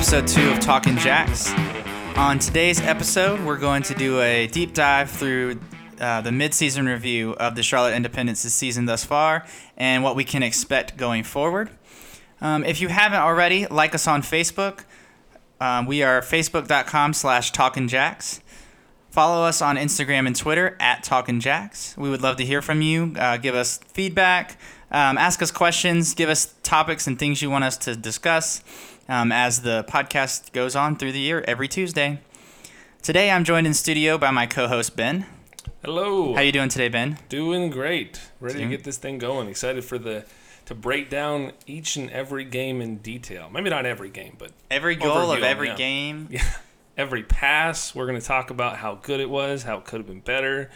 episode two of Talking Jacks. On today's episode, we're going to do a deep dive through uh, the midseason review of the Charlotte Independence's season thus far and what we can expect going forward. Um, if you haven't already, like us on Facebook. Um, we are facebook.com slash talkingjacks. Follow us on Instagram and Twitter at Talkin' Jacks. We would love to hear from you. Uh, give us feedback, um, ask us questions, give us topics and things you want us to discuss um, as the podcast goes on through the year every Tuesday. Today, I'm joined in studio by my co-host Ben. Hello. How you doing today, Ben? Doing great. Ready Doing- to get this thing going. Excited for the to break down each and every game in detail. Maybe not every game, but Every goal of every yeah. game. yeah, every pass. We're going to talk about how good it was, how it could have been better.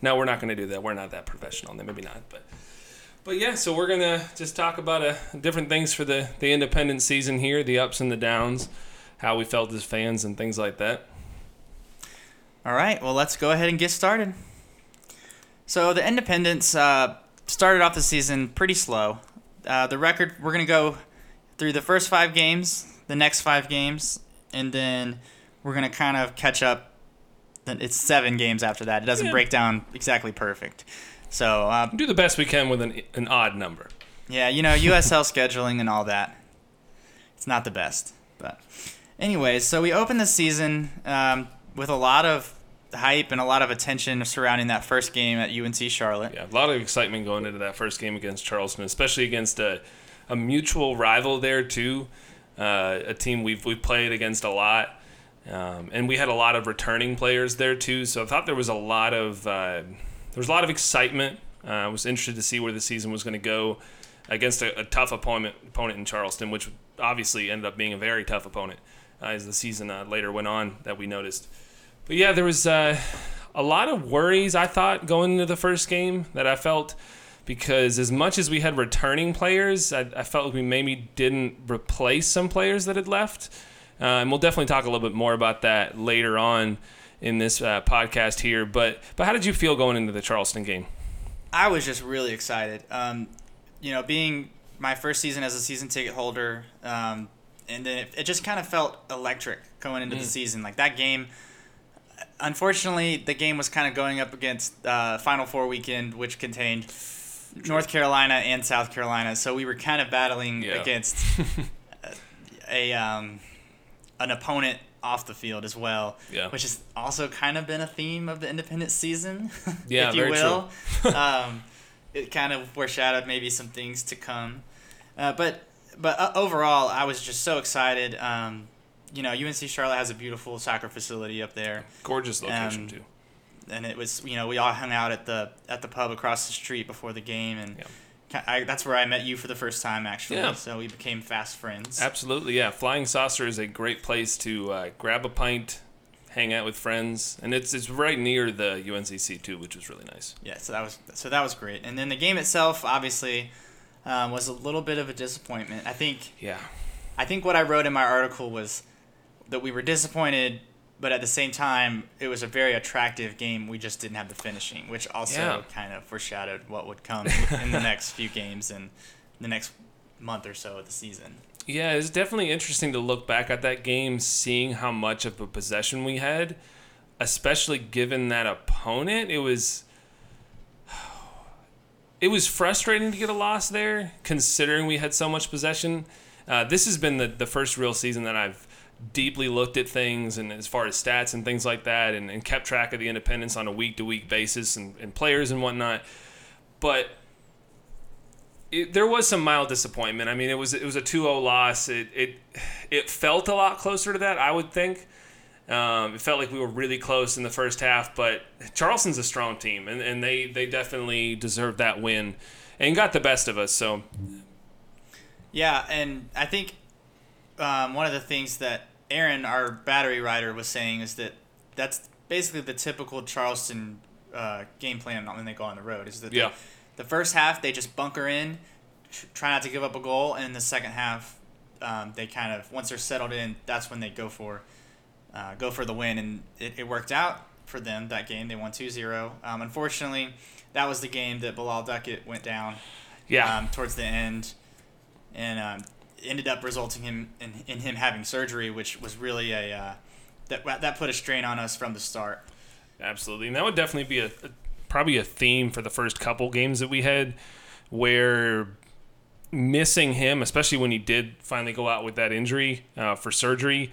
No, we're not going to do that. We're not that professional. Maybe not, but but yeah. So we're going to just talk about uh, different things for the the independent season here, the ups and the downs, how we felt as fans, and things like that. All right, well, let's go ahead and get started. So the Independents uh, started off the season pretty slow. Uh, the record, we're going to go through the first five games, the next five games, and then we're going to kind of catch up. Then It's seven games after that. It doesn't Yeah. break down exactly perfect. So, uh, Do the best we can with an an odd number. yeah, you know, USL scheduling and all that. It's not the best. But, anyways, so we opened the season um, with a lot of hype and a lot of attention surrounding that first game at UNC Charlotte. Yeah, a lot of excitement going into that first game against Charleston, especially against a, a mutual rival there too, uh, a team we've we've played against a lot, um, and we had a lot of returning players there too. So I thought there was a lot of uh, there was a lot of excitement. Uh, I was interested to see where the season was going to go against a, a tough opponent opponent in Charleston, which obviously ended up being a very tough opponent uh, as the season uh, later went on that we noticed. But yeah, there was uh, a lot of worries I thought going into the first game that I felt because as much as we had returning players, I, I felt like we maybe didn't replace some players that had left. Uh, and we'll definitely talk a little bit more about that later on in this uh, podcast here. But but how did you feel going into the Charleston game? I was just really excited. Um, you know, being my first season as a season ticket holder, um, and then it, it just kind of felt electric going into the season. Like that game, unfortunately, the game was kind of going up against uh, Final Four weekend, which contained North Carolina and South Carolina. So we were kind of battling Yeah. against a um, an opponent off the field as well, Yeah. which has also kind of been a theme of the independent season, Yeah, if you will. um, it kind of foreshadowed maybe some things to come, uh, but but uh, overall, I was just so excited. Um, you know, UNC Charlotte has a beautiful soccer facility up there Gorgeous location Um, too. and it was you know we all hung out at the at the pub across the street before the game and Yeah. I, that's where I met you for the first time actually Yeah. so we became fast friends Absolutely, yeah. Flying Saucer is a great place to uh, grab a pint, hang out with friends, and it's it's right near the UNCC too, which was really nice. yeah so that was so that was great and then the game itself obviously um, was a little bit of a disappointment I think Yeah, I think what I wrote in my article was that we were disappointed but at the same time it was a very attractive game we just didn't have the finishing which also Yeah. kind of foreshadowed what would come in the next few games and the next month or so of the season yeah. It's definitely interesting to look back at that game, seeing how much of a possession we had, especially given that opponent. It was. It was frustrating to get a loss there, considering we had so much possession. Uh, this has been the, the first real season that I've deeply looked at things and as far as stats and things like that and, and kept track of the independence on a week to week basis and, and players and whatnot. But it, there was some mild disappointment. I mean, it was it was a 2-0 loss. It it it felt a lot closer to that, I would think. Um, it felt like we were really close in the first half, but Charleston's a strong team, and, and they, they definitely deserved that win and got the best of us. So, Yeah, and I think um, one of the things that Aaron, our battery rider, was saying is that that's basically the typical Charleston uh, game plan when they go on the road. Is that Yeah. the, the first half they just bunker in, try not to give up a goal, and in the second half um, they kind of once they're settled in, that's when they go for uh, go for the win, and it, it worked out for them that game. They won 2-0. Um, unfortunately, that was the game that Bilal Duckett went down yeah. um, towards the end, and um, ended up resulting him in, in him having surgery, which was really a uh, that that put a strain on us from the start. Absolutely, and that would definitely be a, a probably a theme for the first couple games that we had, where missing him, especially when he did finally go out with that injury uh, for surgery,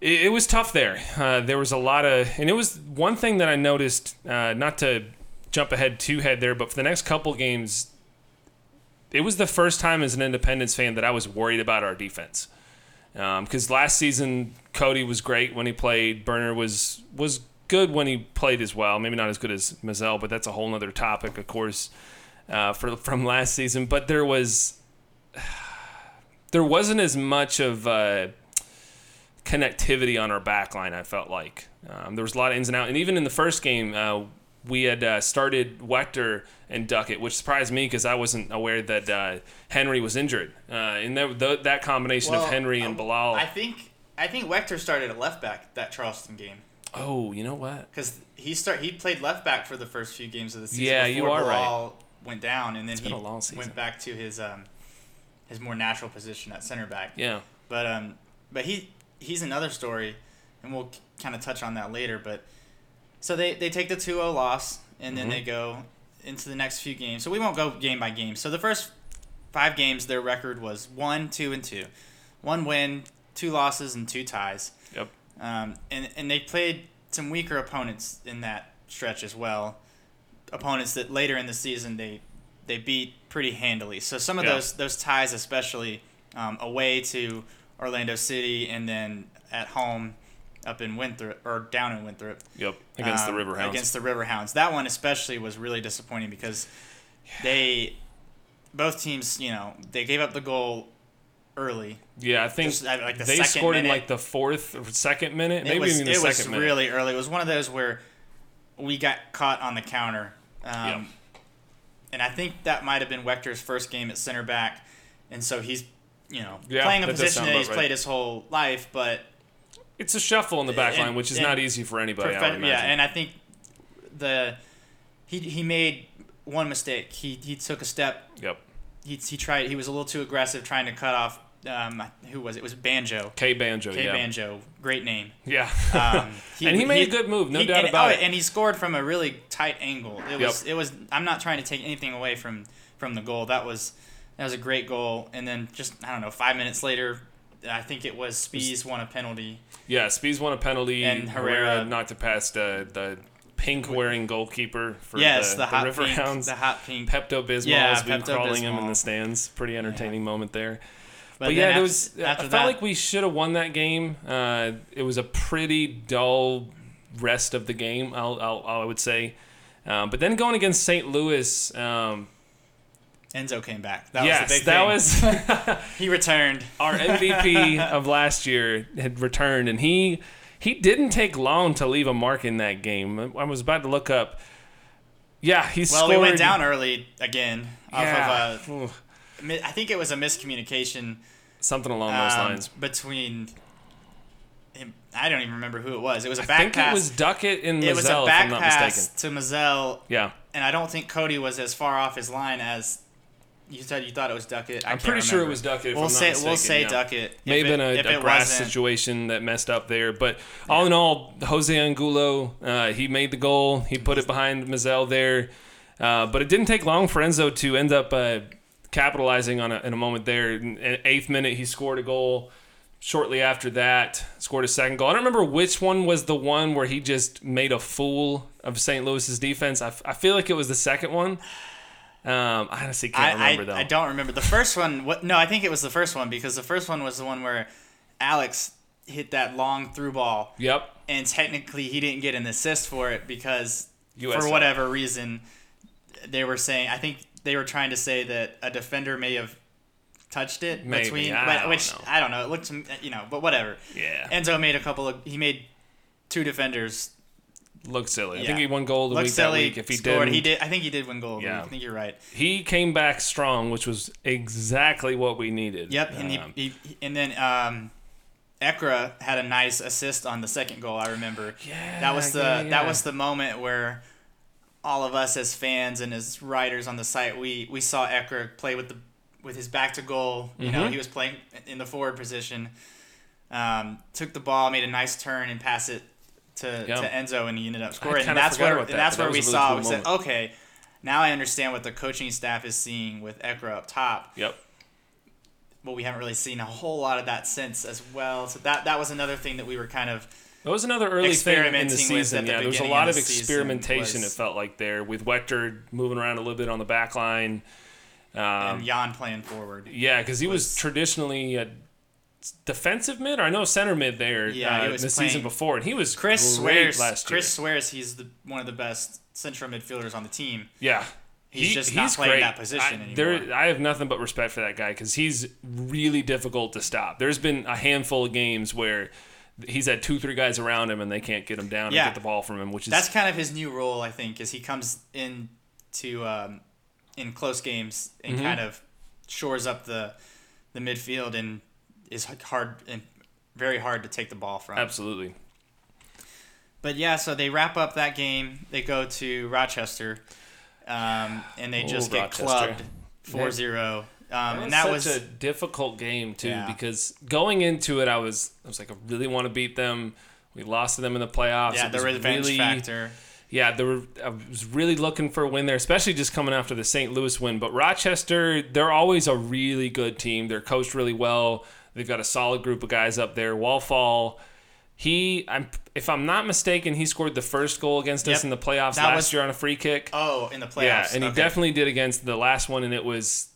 it, it, was tough there. Uh, there was a lot of, and it was one thing that I noticed. Uh, not to jump ahead too head there, but for the next couple games, it was the first time as an Independence fan that I was worried about our defense. Because um, last season Cody was great when he played. Burner was was good when he played as well. Maybe not as good as Mizell, but that's a whole other topic, of course, uh, for from last season. But there was there wasn't as much of uh, connectivity on our back line. I felt like um, there was a lot of ins and outs, and even in the first game, uh, we had uh, started Wechter and Duckett, which surprised me because I wasn't aware that uh, Henry was injured. Uh, and that, that combination well, of Henry and um, Bilal. I think I think Wechter started at left back that Charleston game. Oh, you know what? Because he start he played left back for the first few games of the season. Yeah, you are Bilal right. Went down, and then he went back to his um, his more natural position at center back. Yeah. But um, but he he's another story, and we'll kind of touch on that later. But so they, they take the 2-0 loss and then mm-hmm. they go into the next few games. So we won't go game by game. So the first five games, their record was one, two, and two. One win, two losses, and two ties. Yep. Um, and and they played some weaker opponents in that stretch as well. Opponents that later in the season they they beat pretty handily. So some of yep. those those ties, especially um, away to Orlando City and then at home up in Winthrop or down in Winthrop. Yep, against um, the Riverhounds. Against the Riverhounds. That one especially was really disappointing because they both teams, you know, they gave up the goal early. Yeah, I think Just, like the they scored minute. in like the fourth or second minute, maybe was, even the it second was really early. It was one of those where we got caught on the counter. Um, yep. And I think that might have been Wechter's first game at center back, and so he's, you know, yeah, playing a position that he's right. played his whole life, but it's a shuffle in the back line, which is not easy for anybody. Profe- yeah, and I think the he he made one mistake. He he took a step. Yep. He he tried. He was a little too aggressive, trying to cut off. Um, who was it? it was Banjo. K Banjo. K yeah. Banjo. Great name. Yeah. Um, he, and he made he, a good move, no he, doubt and, about oh, it. And he scored from a really tight angle. It was yep. it was. I'm not trying to take anything away from from the goal. That was that was a great goal. And then just I don't know, five minutes later, I think it was Spees won a penalty. Yeah, Spees won a penalty. And Herrera, Herrera knocked it past uh, the pink wearing goalkeeper for yes, the, the, the River pink, Hounds. The hot pink. Pepto Bismol yeah, has been crawling him in the stands. Pretty entertaining yeah. moment there. But, but yeah, after, was. I felt that, like we should have won that game. Uh, it was a pretty dull rest of the game. I'll, I'll i would say. Um, but then going against St. Louis, um, Enzo came back. That yes, was that was he returned. Our MVP of last year had returned, and he he didn't take long to leave a mark in that game. I was about to look up. Yeah, he well, scored. we went down early again. Yeah. Of a, I think it was a miscommunication. Something along those um, lines between him. I don't even remember who it was. It was a back I think pass. it was Duckett and Mizell, It was a back pass to Mizell. Yeah. And I don't think Cody was as far off his line as you said you thought it was Duckett. I am pretty sure it was Duckett. we'll say we'll say yeah. Duckett. May have been a, a grass situation that messed up there, but yeah. all in all, Jose Angulo, uh, he made the goal. He put it behind Mizell there, uh, but it didn't take long for Enzo to end up uh, capitalizing on a, in a moment there. In eighth minute, he scored a goal. Shortly after that, scored a second goal. I don't remember which one was the one where he just made a fool of St. Louis's defense. I, I feel like it was the second one. Um, I honestly can't I, remember I, though. I don't remember the first one. What? No, I think it was the first one because the first one was the one where Alex hit that long through ball. Yep. And technically, he didn't get an assist for it because USL. for whatever reason, they were saying. I think they were trying to say that a defender may have touched it Maybe. between, I but, which know. I don't know. It looked, you know, but whatever. Yeah. Enzo made a couple of. He made two defenders looked silly. Yeah. I think he won gold the week silly, that week. If he did, he did. I think he did win gold. Yeah. I think you're right. He came back strong, which was exactly what we needed. Yep, and um, he, he, and then um, Ekra had a nice assist on the second goal. I remember. Yeah, that was the yeah, yeah. that was the moment where all of us as fans and as writers on the site we we saw Ekra play with the with his back to goal. You know, Mhm. he was playing in the forward position. Um, took the ball, made a nice turn, and passed it to, Yeah. to Enzo, and he ended up scoring. And that's where about and that's that where we really saw. cool we said, okay, now I understand what the coaching staff is seeing with Ekra up top. Yep. But we haven't really seen a whole lot of that since as well. So that that was another thing that we were kind of That was another early thing in the Experimenting with season. the Yeah, there was a lot of of experimentation. was- It felt like there with Wechter moving around a little bit on the back line. Um, and Jan playing forward. yeah, because he was, was- traditionally a defensive mid, or I know center mid there. Yeah, he uh, was the season before, and he was Chris great swears. last year. Chris swears he's the one of the best central midfielders on the team. Yeah. He's just not playing that position I, anymore. There, I have nothing but respect for that guy because he's really difficult to stop. There's been a handful of games where he's had two, three guys around him and they can't get him down Yeah. and get the ball from him, which is That's kind of his new role, I think, is he comes in to um, in close games and Mm-hmm. kind of shores up the the midfield and is hard and very hard to take the ball from. absolutely. But yeah, so they wrap up that game. They go to Rochester, um, and they Oh, just get Rochester. clubbed 4-0. Um, and that was a difficult game too Yeah. because going into it, I was I was like, I really want to beat them. We lost to them in the playoffs. yeah It the revenge really- factor. Yeah, there were, I was really looking for a win there, especially just coming after the St. Louis win. But Rochester, they're always a really good team. They're coached really well. They've got a solid group of guys up there. Wallfall, he, I'm, if I'm not mistaken, he scored the first goal against us in the playoffs That last was- year on a free kick. Oh, in the playoffs. Yeah, and he definitely did against the last one, and it was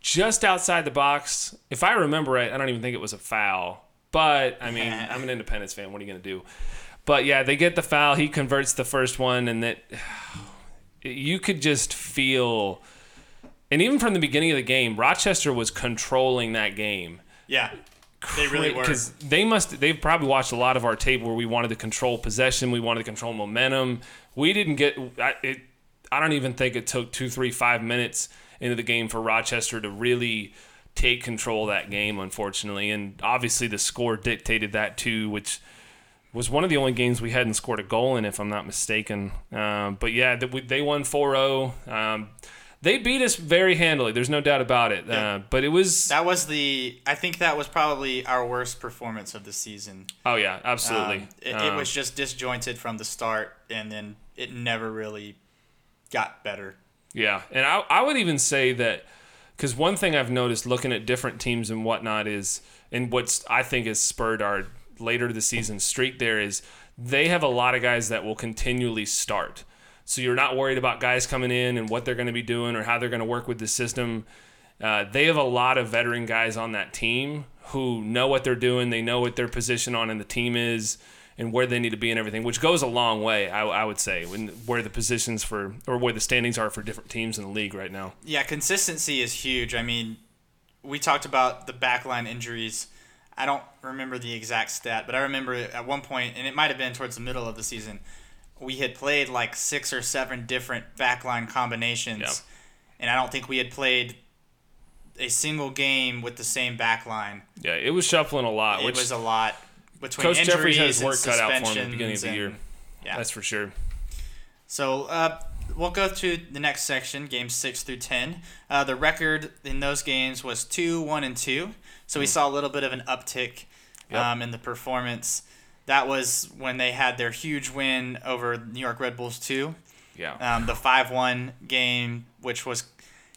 just outside the box. If I remember right, I don't even think it was a foul. But I mean, I'm an Independence fan. What are you gonna do? But yeah, they get the foul. He converts the first one, and that you could just feel. And even from the beginning of the game, Rochester was controlling that game Yeah, they really were. because they must they've probably watched a lot of our tape where we wanted to control possession we wanted to control momentum. We didn't get I, it i don't even think it took two three five minutes into the game for rochester to really take control of that game unfortunately. And obviously the score dictated that too which was one of the only games we hadn't scored a goal in if i'm not mistaken. Um, but yeah they won 4-0 um, they beat us very handily there's no doubt about it Yeah. uh, but it was That was the. I think that was probably our worst performance of the season. oh yeah absolutely Um, it, it Um, was just disjointed from the start, and then it never really got better. Yeah, and I, I would even say that because one thing I've noticed looking at different teams and whatnot is, and what's I think has spurred our later the season streak there is they have a lot of guys that will continually start. So you're not worried about guys coming in and what they're going to be doing or how they're going to work with the system. Uh, they have a lot of veteran guys on that team who know what they're doing. They know what their position on in the team is and where they need to be and everything, which goes a long way, I, I would say, when where the positions for or where the standings are for different teams in the league right now. Yeah, consistency is huge. I mean, we talked about the backline injuries. I don't remember the exact stat, but I remember at one point, and it might have been towards the middle of the season, we had played like six or seven different backline combinations, Yep. and I don't think we had played a single game with the same backline. Yeah, it was shuffling a lot, It which was a lot between Coach injuries Jeffries had his and work cut out for him at the beginning of the suspensions year. Yeah. That's for sure. So uh, we'll go to the next section, games six through ten. Uh, the record in those games was two, one, and two. So we saw a little bit of an uptick Yep. um, in the performance. That was when they had their huge win over New York Red Bulls two, Yeah. um, the five one game, which was,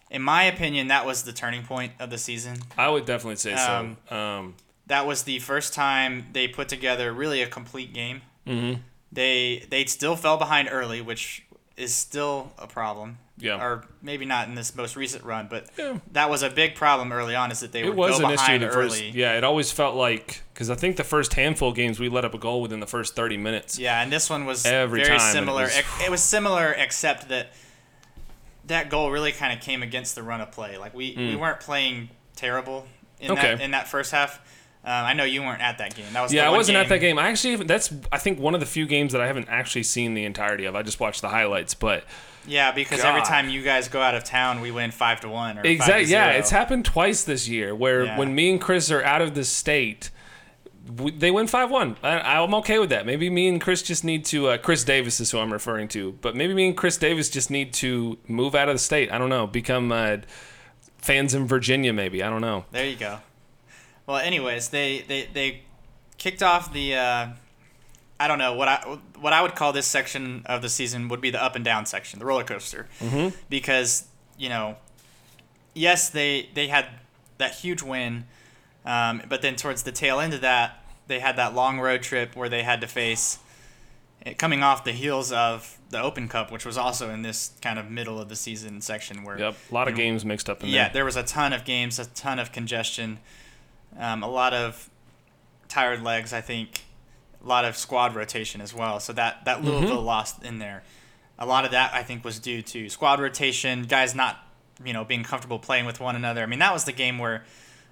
in my opinion, that was the turning point of the season. I would definitely say Um, so. Um, That was the first time they put together really a complete game. mhm. They they still fell behind early, which is still a problem. Yeah. Or maybe not in this most recent run, but Yeah. that was a big problem early on. Is that they It would was go an issue behind the first. early. Yeah, it always felt like because I think the first handful of games we let up a goal within the first thirty minutes. Yeah, and this one was Every very it similar. was- It was, it was similar, except that that goal really kind of came against the run of play. Like we, we weren't playing terrible in that. Okay. in that first half. Um, I know you weren't at that game. That was Yeah, I wasn't game. at that game. I actually that's I think one of the few games that I haven't actually seen the entirety of. I just watched the highlights, but Yeah, because every time you guys go out of town, we win five to one exactly to yeah, it's happened twice this year where Yeah. when me and Chris are out of the state. we- They win five one. I'm okay with that. Maybe me and Chris just need to. Uh, Chris Davis is who I'm referring to, but maybe me and Chris Davis just need to move out of the state. I don't know. Become uh, fans in Virginia, maybe. I don't know. There you go. Well, anyways, they they, they kicked off the. Uh, I don't know what I what I would call this section of the season would be the up and down section, the roller coaster, Mhm. because you know, yes, they they had that huge win, um, but then towards the tail end of that, they had that long road trip where they had to face, it coming off the heels of the Open Cup, which was also in this kind of middle of the season section where Yep, a lot of know, games mixed up in yeah, there. there was a ton of games, a ton of congestion, um, a lot of tired legs. I think a lot of squad rotation as well. So that that Louisville lost in there. A lot of that I think was due to squad rotation, guys not you know being comfortable playing with one another. I mean that was the game where,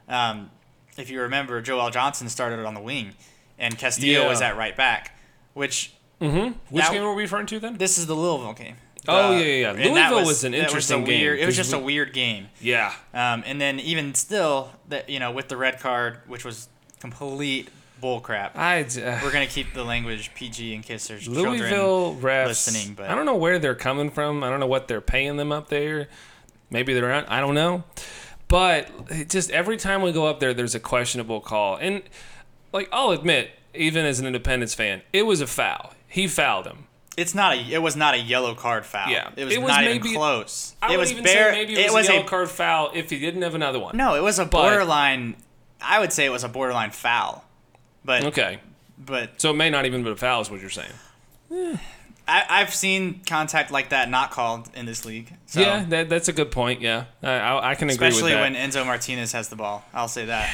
um, if you remember, Joel Johnson started on the wing, and Castillo was at right back, which Mm-hmm. Which That- game were we referring to then? this is the Louisville game. Oh, The- yeah, yeah, yeah. Louisville was an that a interesting game, weird- It was just a weird game. Yeah. Um, and then even still, that you know, with the red card, which was complete bull crap. I, uh, We're gonna keep the language PG in case there's children. Louisville refs. listening, but- I don't know where they're coming from. I don't know what they're paying them up there. Maybe they're not. I don't know. But just every time we go up there, there's a questionable call, and like I'll admit, even as an Independence fan, it was a foul. He fouled him. It's not a. It was not a yellow card foul. Yeah. it was, It was not maybe- even close. I it would was even bare. say maybe it was, a yellow a card foul if he didn't have another one. no. It was a borderline. I would say it was a borderline foul, but Okay. but So it may not even be a foul, is what you're saying. I, I've seen contact like that not called in this league. So, yeah, that, that's a good point. Yeah, I, I, I can agree especially with that. when Enzo Martinez has the ball. I'll say that.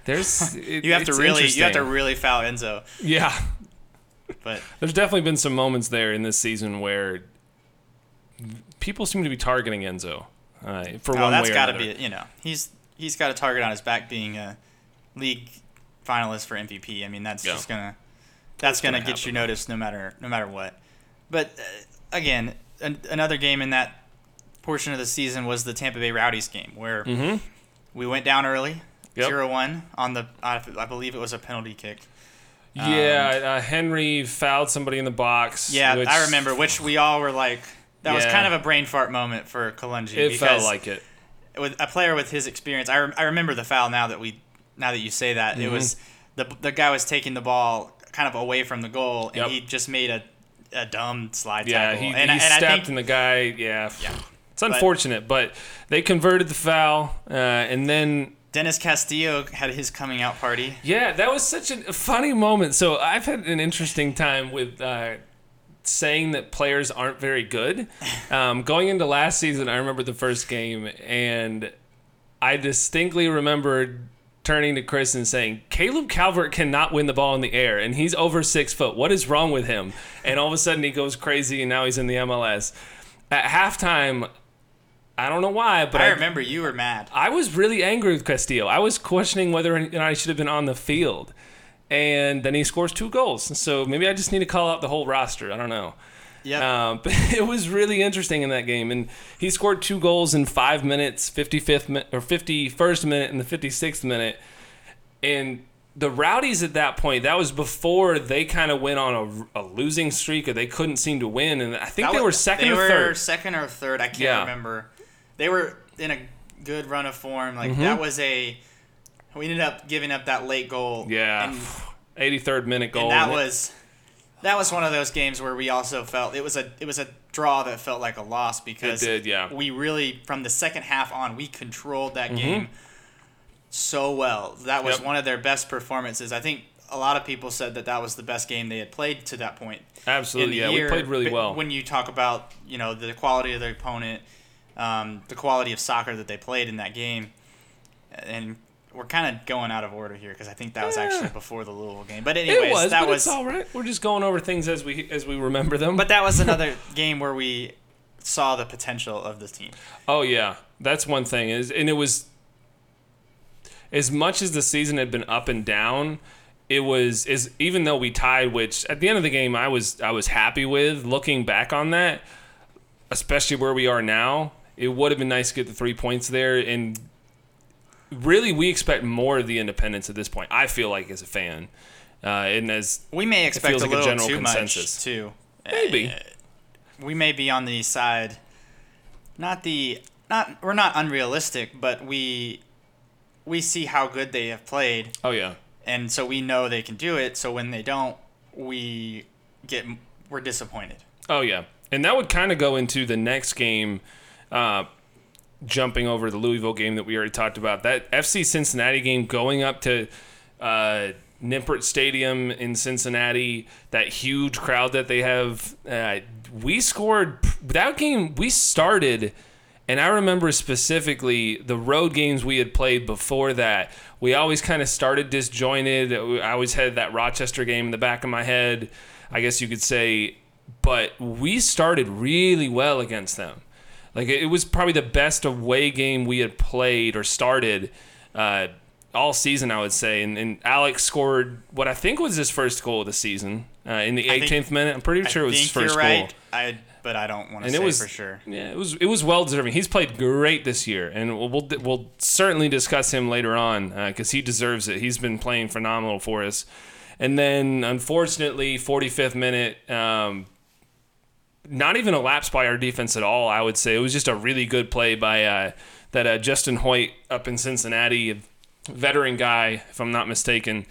There's it- You have to really you have to really foul Enzo. yeah. But There's definitely been some moments there in this season where people seem to be targeting Enzo uh, for oh, one that's way or got to be. You know, he's he's got a target on his back being a league finalist for MVP. I mean, that's Yeah. just gonna that's gonna, gonna get you noticed no matter no matter what. But uh, again, an, another game in that portion of the season was the Tampa Bay Rowdies game where Mm-hmm. we went down early, Yep. 0-1 on the I I believe it was a penalty kick. Yeah, uh, Henry fouled somebody in the box. Yeah, which I remember, which we all were like. That was kind of a brain fart moment for Kalungi. It felt like it. with a player with his experience, I, rem- I remember the foul now that we now that you say that Mm-hmm. it was the the guy was taking the ball kind of away from the goal and Yep. he just made a, a dumb slide Yeah, tackle. he, and, he I- and stepped think and the guy, yeah. Yeah. It's unfortunate, but, they converted the foul, uh, and then Dennis Castillo had his coming out party. Yeah, that was such a funny moment. So I've had an interesting time with uh, saying that players aren't very good. Um, going into last season, I remember the first game, and I distinctly remember turning to Chris and saying, Caleb Calvert cannot win the ball in the air, and he's over six foot. What is wrong with him? And all of a sudden, he goes crazy, and now he's in the MLS. At halftime, I don't know why, but I I, remember you were mad. I was really angry with Castillo. I was questioning whether or not I should have been on the field. And then he scores two goals. So maybe I just need to call out the whole roster. I don't know. Yep. Um, but it was really interesting in that game. And he scored two goals in five minutes, 55th mi- or 51st minute and the 56th minute. And the Rowdies at that point, that was before they kind of went on a, a losing streak or they couldn't seem to win. And I think they were second they or were third. second or third. I can't Yeah. remember. They were in a good run of form. Like Mm-hmm. that was a. We ended up giving up that late goal. Yeah. And 83rd minute goal. and that And was that was one of those games where we also felt it was a it was a draw that felt like a loss because It did, yeah. we really from the second half on we controlled that Mhm. game so well. That was Yep. one of their best performances. I think a lot of people said that that was the best game they had played to that point. Absolutely. Yeah, year. we played really But well. When you talk about you know the quality of their opponent, um, the quality of soccer that they played in that game, and we're kind of going out of order here because I think that was Yeah. actually before the Louisville game. But anyways, was, that but was all right. We're just going over things as we as we remember them. But that was another game where we saw the potential of this team. oh yeah, that's one thing. Is and it was as much as the season had been up and down. It was is even though we tied, which at the end of the game I was I was happy with. Looking back on that, especially where we are now, it would have been nice to get the three points there. And really, we expect more of the independents at this point. I feel like as a fan, uh, and as We may expect feels a like a little general too consensus. much too. Maybe. Uh, we may be on the side, not the not we're not unrealistic, but we we see how good they have played, Oh yeah. and so we know they can do it. So when they don't, we get we're disappointed. Oh yeah, and that would kind of go into the next game, uh, jumping over the Louisville game that we already talked about. That FC Cincinnati game going up to uh, Nippert Stadium in Cincinnati, that huge crowd that they have. Uh, we scored that game. We started. And I remember specifically the road games we had played before that. We always kind of started disjointed. I always had that Rochester game in the back of my head, I guess you could say. But we started really well against them. Like it was probably the best away game we had played or started uh, all season, I would say. And, and Alex scored what I think was his first goal of the season uh, in the I think- 18th minute. I'm pretty sure I it was his first you're right. goal I but I don't want to say it was for sure. Yeah, it was it was well deserving. He's played great this year, and we'll we'll, we'll certainly discuss him later on because he deserves it. He's been playing phenomenal for us. And then, unfortunately, 45th minute, um, not even a lapse by our defense at all. I would say it was just a really good play by uh, that uh, Justin Hoyte up in Cincinnati, veteran guy, if I'm not mistaken.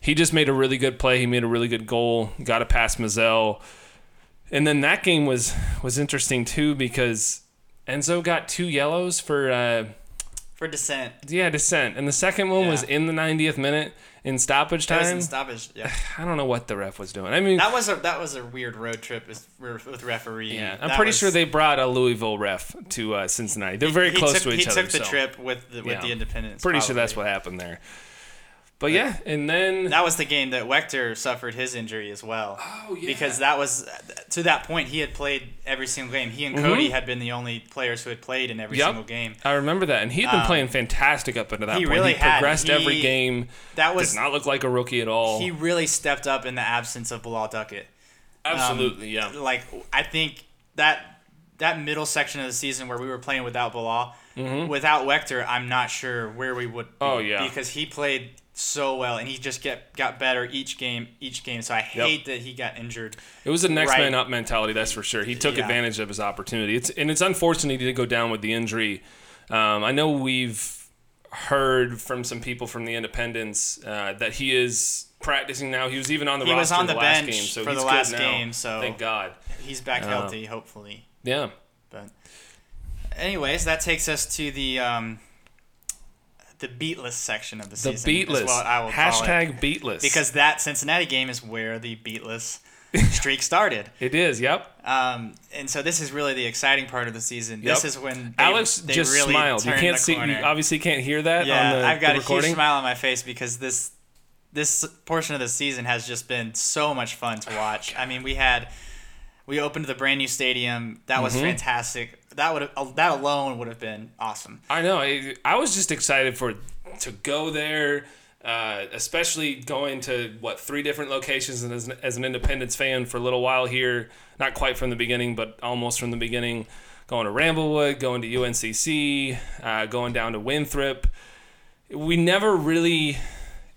He just made a really good play. He made a really good goal. Got a pass Mizell. And then that game was was interesting too because Enzo got two yellows for uh, For dissent, yeah Dissent. and the second one was in the 90th minute in stoppage time. in stoppage. Yeah, I don't know what the ref was doing. I mean, that was a that was a weird road trip with, with referee. yeah, I'm That pretty was- sure they brought a Louisville ref to uh, Cincinnati. They're very he close took, to each he other. took the so trip with the, with Yeah. the Independence. Pretty sure that's what happened there. But yeah, and then That was the game that Wechter suffered his injury as well. Oh, yeah. Because that was to that point he had played every single game. He and Mhm. Cody had been the only players who had played in every Yep. single game. I remember that, and he had been Um, playing fantastic up until that he point. really he had. progressed every game. That was Did not look like a rookie at all. he really stepped up in the absence of Bilal Duckett. Absolutely, yeah. Like I think that that middle section of the season where we were playing without Bilal, without Wechter, I'm not sure where we would. Be Mm-hmm. Oh, yeah. because he played so well and he just get got better each game each game. So I hate that he got injured. It was a next Right. man up mentality, that's for sure. He took Yeah. advantage of his opportunity. It's and it's unfortunate he did go down with the injury. Um, I know we've heard from some people from the Independents uh, that he is practicing now. He was even on the He was roster on the, the last game, so for he's the last game, so- thank God. He's back Uh, healthy, hopefully. Yeah, But anyways, that takes us to the um, the beatless section of the the season. is beatless what I will call it. hashtag beatless because that Cincinnati game is where the beatless streak started. it is. Yep. Um, and so this is really the exciting part of the season. This is when they, Alex they just really smiled. You can't the see. You obviously can't hear that yeah, on the, I've got the a recording. huge smile on my face because this this portion of the season has just been so much fun to watch. I mean, we had we opened the brand new stadium. That was Mm-hmm. fantastic. That would have that alone would have been awesome. I know. I, I was just excited for to go there, uh, especially going to what three different locations and as an, as an Independence fan for a little while here. Not quite from the beginning, but almost from the beginning. Going to Ramblewood, going to UNCC, uh, going down to Winthrop. We never really.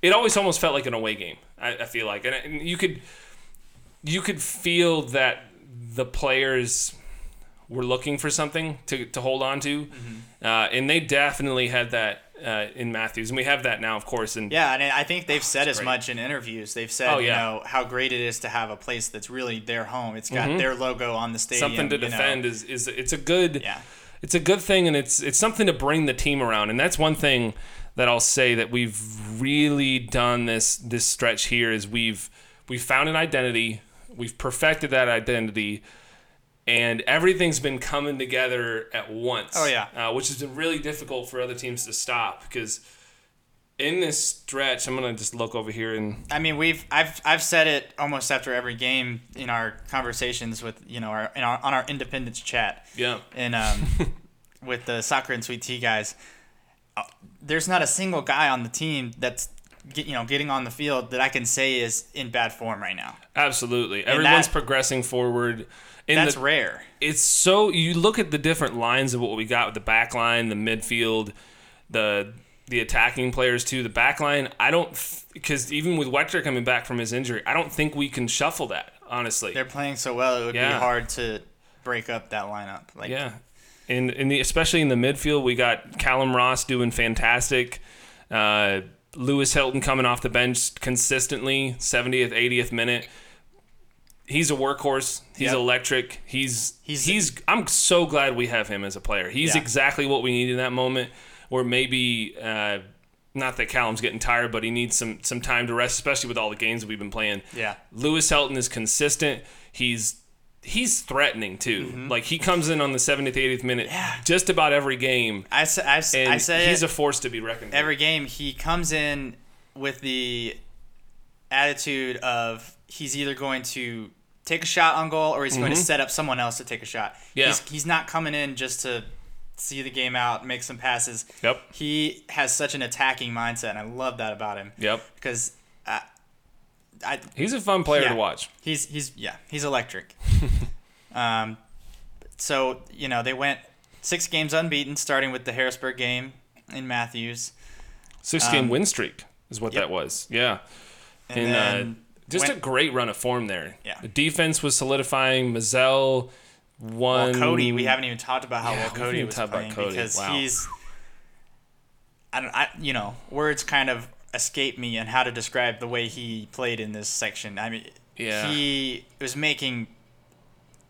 It always almost felt like an away game. I, I feel like, and, and you could you could feel that the players were looking for something to, to hold on to, Mm-hmm. uh, and they definitely had that uh, in Matthews, and we have that now, of course. And Yeah, and I think they've said as great. much in interviews. They've said, Oh, you yeah. know, how great it is to have a place that's really their home. It's got their logo on the stadium. Mm-hmm. something to you know. defend is, is it's a good Yeah. it's a good thing, and it's it's something to bring the team around, and that's one thing that I'll say that we've really done this this stretch here is we've we've found an identity, we've perfected that identity. And everything's been coming together at once. Oh, yeah. uh, which has been really difficult for other teams to stop because in this stretch, I'm gonna just look over here and I mean, we've I've I've said it almost after every game in our conversations with you know our in our on our independence chat yeah, and um, with the soccer and sweet tea guys. Uh, there's not a single guy on the team that's get, you know getting on the field that I can say is in bad form right now. absolutely. Everyone's that- progressing forward. In That's the, rare. it's so you look at the different lines of what we got with the back line, the midfield, the the attacking players too. The back line, I don't because even with Wechter coming back from his injury, I don't think we can shuffle that honestly. They're playing so well; it would Yeah. be hard to break up that lineup. Like yeah, in in the especially in the midfield, we got Callum Ross doing fantastic. Uh, Lewis Hilton coming off the bench consistently, 70th, 80th minute. He's a workhorse. He's Yep. electric. He's, He's- he's I'm so glad we have him as a player. He's Yeah. exactly what we need in that moment. Or maybe uh, not that Callum's getting tired, but he needs some some time to rest, especially with all the games we've been playing. Yeah. Lewis Hilton is consistent. He's he's threatening too. Like he comes in on the 70th, 80th minute, Mm-hmm. Yeah. just about every game, I, I, I said he's a force to be reckoned with. every game. He comes in with the attitude of he's either going to take a shot on goal or he's going to set up someone else to take a shot. Mm-hmm. Yeah. He's, he's not coming in just to see the game out, make some passes. Yep. He has such an attacking mindset, and I love that about him. Yep. Because I, He's a fun player Yeah. to watch. He's he's yeah, he's electric. um, so you know they went six games unbeaten, starting with the Harrisburg game in Matthews, Six game Um, win streak is what yep. that was. Yeah. and, And, uh, just went- a great run of form there. Yeah. The defense was solidifying. Mizell won. well, Cody. We haven't even talked about how Yeah, well Cody was playing Cody. because Wow. he's. I don't. I you know words kind of escape me and how to describe the way he played in this section. I mean, Yeah. he was making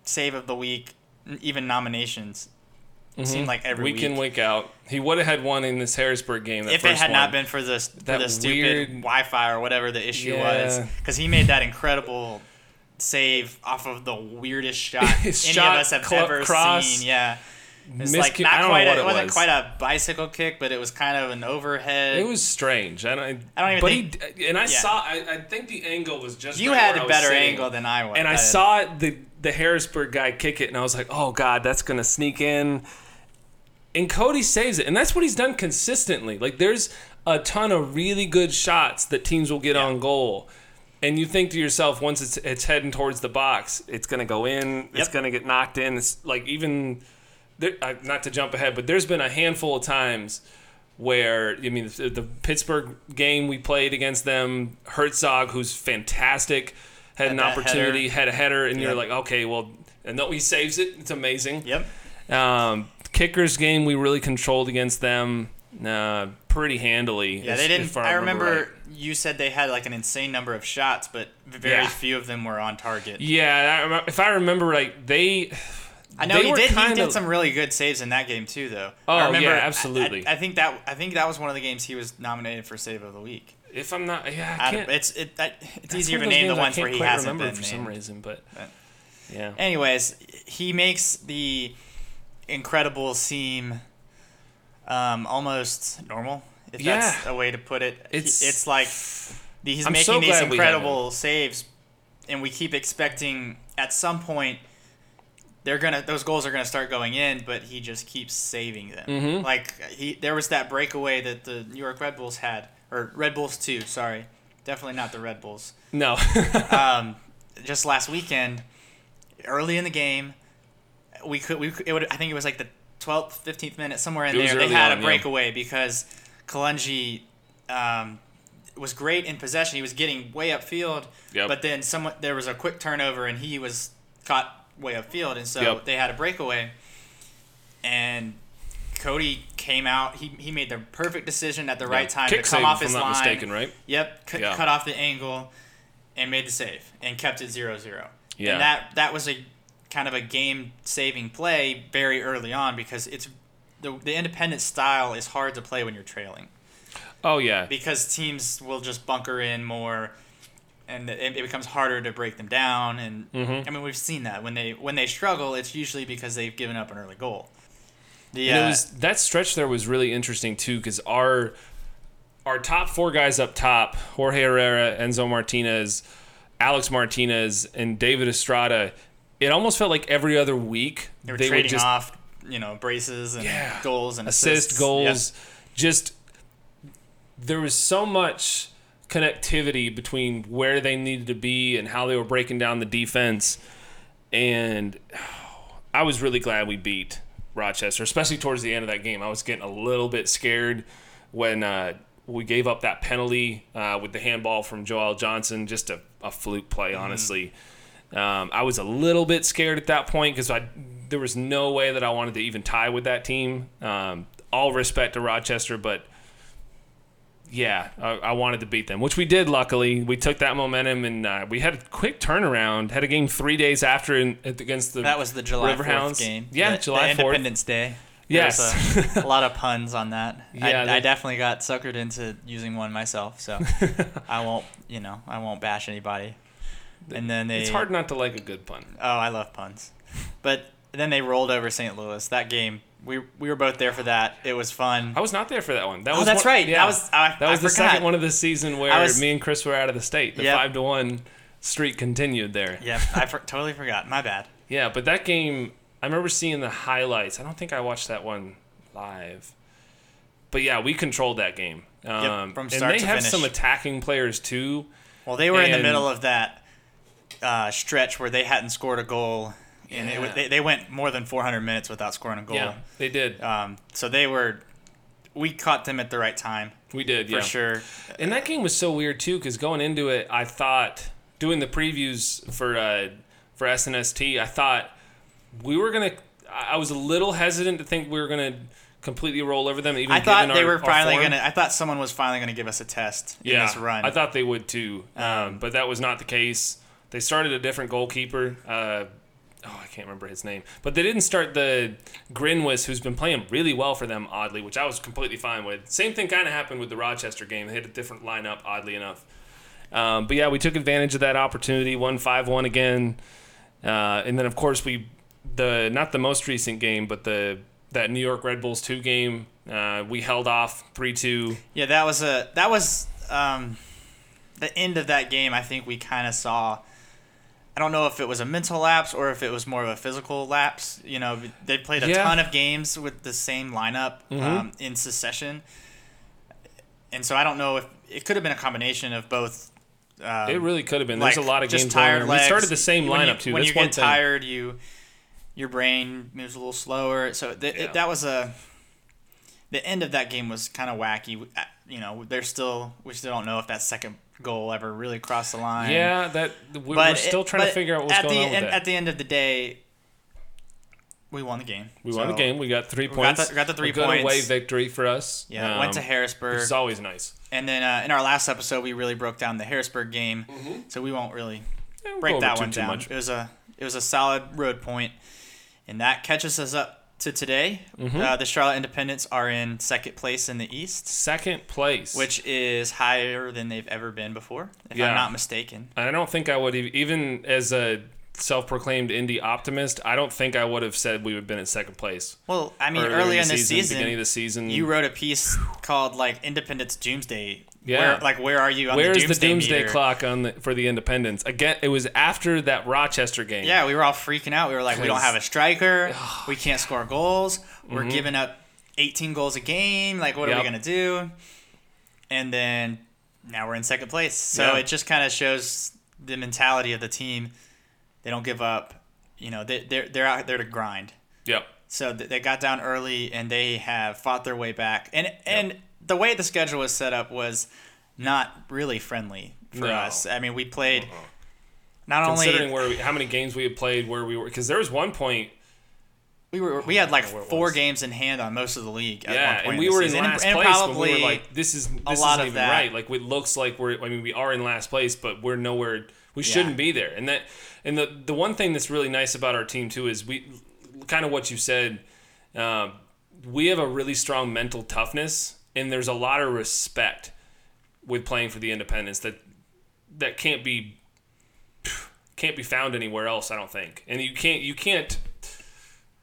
save of the week, even nominations. It seemed mm-hmm. like every week week. in, week out. He would have had one in this Harrisburg game. That if it had one. not been for the for the stupid weird- Wi-Fi or whatever the issue Yeah. was, because he made that incredible save off of the weirdest shot any Shot, of us have cl- ever cross, seen. Yeah, it's like I not quite. A, it it wasn't was. quite a bicycle kick, but it was kind of an overhead. It was strange. I don't. I don't even But think- he and I yeah. saw. I, I think the angle was just. you right had I a better sitting. angle than I was. and I did. saw the the Harrisburg guy kick it, and I was like, "Oh God, that's gonna sneak in." And Cody saves it, and that's what he's done consistently. Like there's a ton of really good shots that teams will get on goal, and you think to yourself, once it's it's heading towards the box, it's gonna go in, it's gonna get knocked in. It's like even, there, uh, not to jump ahead, but there's been a handful of times where I mean the, the Pittsburgh game we played against them, Herzog, who's fantastic, had, an that opportunity, had a header, and you're like, okay, well, and though he saves it, it's amazing. Yep. Um, kickers game we really controlled against them uh, pretty handily. Yeah, if- they didn't. if I remember right. you said they had like an insane number of shots, but very Yeah. few of them were on target. Yeah, I if I remember right, they. I know he did. He did some really good saves in that game too, though. Oh, I remember, yeah, absolutely. I, I think that I think that was one of the games he was nominated for save of the week. If I'm not, yeah, I I can't. it's it, I, it's easier to name the ones where he hasn't been for some named. reason, but But- yeah. Anyways, he makes the incredible seem um, almost normal, if that's a way to put it. He- It's- it's like he's I'm making so these glad we have incredible saves, and we keep expecting at some point they're gonna those goals are gonna start going in, but he just keeps saving them. Mhm. Like he there was that breakaway that the New York Red Bulls had, or Red Bulls too. Sorry, definitely not the Red Bulls No. um, just last weekend, early in the game, we could we it would I think it was like the 12th, 15th minute somewhere in there. They had on, a yeah. breakaway because Kalungi um, was great in possession. He was getting way upfield, Yep. but then someone there was a quick turnover and he was caught way upfield, and so Yep. they had a breakaway. And Cody came out. He, he made the perfect decision at the right time Kick to come save, off his line. mistaken, right? Yep, cut, Yeah. cut off the angle and made the save and kept it 0-0. Yeah. And that that was a kind of a game saving play very early on because it's the the independent style is hard to play when you're trailing Oh yeah. because teams will just bunker in more and it, it becomes harder to break them down and Mm-hmm. I mean we've seen that when they when they struggle it's usually because they've given up an early goal. And uh, was that stretch there was really interesting too because our our top four guys up top Jorge Herrera, Enzo Martinez, Alex Martinez, and David Estrada. It almost felt like every other week they were would trading just off, you know, braces and Yeah. goals and assist assists. goals. Just there was so much connectivity between where they needed to be and how they were breaking down the defense, and I was really glad we beat Rochester, especially towards the end of that game. I was getting a little bit scared when uh, we gave up that penalty uh, with the handball from Joel Johnson, just a, a fluke play, honestly. Um, I was a little bit scared at that point because I there was no way that I wanted to even tie with that team. Um, all respect to Rochester, but yeah, I, I, wanted to beat them, which we did. Luckily, we took that momentum and uh, we had a quick turnaround. Had a game three days after in, against the that was the July Riverhounds game. Yeah, the, July the Independence Day. Yes, a, a, lot of puns on that. Yeah, I, they, I, definitely got suckered into using one myself, so I won't, you know, I won't bash anybody. And then they. It's hard not to like a good pun. Oh, I love puns, but then they rolled over St. Louis. That game we we were both there for that. It was fun. I was not there for that one. That oh, was that's one, right. Yeah, I was. I, that was I the forgot. second one of the season where was, me and Chris were out of the state. The yep. five to one streak continued there. Yep, I for, totally forgot. My bad. Yeah, but that game, I remember seeing the highlights. I don't think I watched that one live. But yeah, we controlled that game. Um, yep, from start and they to have finish. some attacking players too. Well, they were in the middle of that uh, stretch where they hadn't scored a goal, and Yeah. wa- they they went more than 400 minutes without scoring a goal. Yeah, they did. Um, so they were. We caught them at the right time we did, for yeah. sure. And that game was so weird too, because going into it, I thought doing the previews for uh, for SNST, I thought we were gonna. I I was a little hesitant to think we were gonna completely roll over them. Even I thought they our- were finally gonna. I thought someone was finally gonna give us a test in yeah, this run. I thought they would too, um, Um, but that was not the case. They started a different goalkeeper. Uh, oh, I can't remember his name, but they didn't start the Grinwis, who's been playing really well for them, oddly, which I was completely fine with. Same thing kind of happened with the Rochester game. They had a different lineup, oddly enough. Um, but yeah, we took advantage of that opportunity. Won five one again, uh, and then of course we the not the most recent game, but the that New York Red Bulls two game. Uh, we held off three two. Yeah, that was a that was um, the end of that game. I think we kind of saw. I don't know if it was a mental lapse or if it was more of a physical lapse. You know, they played a Yeah. ton of games with the same lineup Mhm. um, in succession, and so I don't know if it could have been a combination of both. Um, It really could have been. There's a lot of just games tired legs. We started the same When you- lineup too. When That's you get thing. tired, you your brain moves a little slower. So th- Yeah. it, that was a the end of that game was kind of wacky. Uh, You know, they're still we still don't know if that second goal ever really crossed the line. Yeah, that we- but we're still it- trying to figure out what's at going the on with that. At the end of the day, we won the game. we won the game. We got three got points. the- got the three a good points. away victory for us. Yeah, went to um, Harrisburg, which is always nice. and then uh, in our last episode, we really broke down the Harrisburg game. So we won't really Yeah, we'll break that one too, too down. It was a it was a solid road point, and that catches us up to today. Mm-hmm. Uh, the Charlotte Independence are in second place in the East, Second place, which is higher than they've ever been before, if Yeah. I'm not mistaken. I don't think I would have, even as a self-proclaimed indie optimist. I don't think I would have said we would have been in second place. Well, I mean, earlier early in the season, season, beginning of the season. you wrote a piece called like Independence Doomsday. Yeah. Where, like where are you on Where's the the Doomsday, doomsday meter? clock on the, for the Independence? Again, it was after that Rochester game. Yeah, we were all freaking out. We were like, we don't have a striker. we can't score goals. We're mm-hmm. giving up 18 goals a game. Like, what are we gonna do? And then now we're in second place. So Yeah. it just kind of shows the mentality of the team. They don't give up. You know, they, they're they're out there to grind. Yep. So they got down early and they have fought their way back. And and the way the schedule was set up was not really friendly for No. us. I mean, we played not Considering only considering where we, how many games we had played, where we were, because there was one point we were we had like know where it four games in hand on most of the league. At Yeah, one point and we were in season. last and, place, and we were like, "This is this lot isn't even that. right." Like it looks like we're. I mean, we are in last place, but we're nowhere. We shouldn't be there. And that, and the the one thing that's really nice about our team too is we, kind of what you said. Um, we have a really strong mental toughness, and there's a lot of respect with playing for the Independence that that can't be can't be found anywhere else. I don't think, and you can't you can't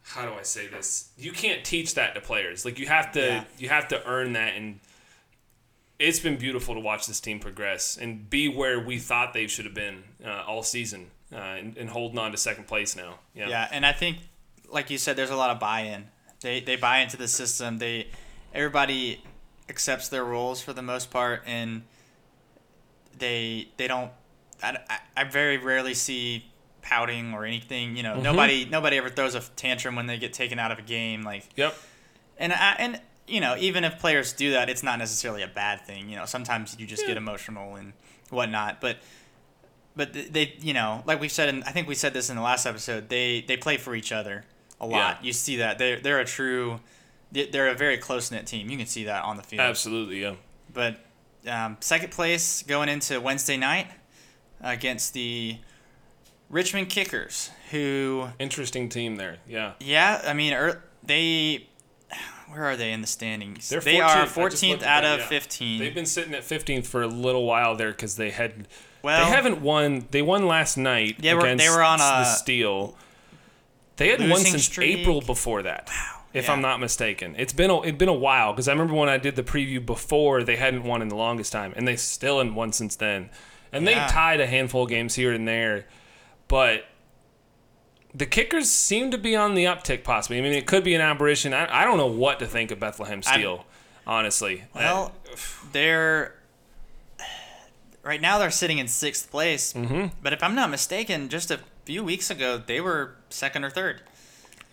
how do I say this? You can't teach that to players. Like you have to Yeah. you have to earn that and it's been beautiful to watch this team progress and be where we thought they should have been uh, all season uh, and, and holding on to second place now. Yeah. Yeah, and I think, like you said, there's a lot of buy-in. They they buy into the system. They everybody accepts their roles for the most part, and they they don't. I, I, very rarely see pouting or anything. You know, mm-hmm. nobody nobody ever throws a tantrum when they get taken out of a game. Like Yep. and I, and you know, even if players do that, it's not necessarily a bad thing. You know, sometimes you just Yeah. get emotional and whatnot. But but they, you know, like we said, and I think we said this in the last episode. They they play for each other. a lot. You see that they're they're a true, they- they're a very close knit team. You can see that on the field. Absolutely, yeah. But um, second place going into Wednesday night against the Richmond Kickers, who Interesting team there. Yeah. yeah, I mean er, they. Where are they in the standings? They're they are 14th. I just 14th looked at out that, of yeah. 15. They've been sitting at 15th for a little while there because they had well, they haven't won. They won last night They were- they against were on the a Steel. They had won since streak. April before that. If yeah. I'm not mistaken, it's been a, it's been a while because I remember when I did the preview before they hadn't won in the longest time, and they still hadn't won since then. And Yeah. they tied a handful of games here and there, but the kickers seem to be on the uptick. Possibly, I mean, it could be an aberration. I, I don't know what to think of Bethlehem Steel, honestly. Well, they're right now they're sitting in sixth place. Mm-hmm. But if I'm not mistaken, just a few weeks ago they were second or third.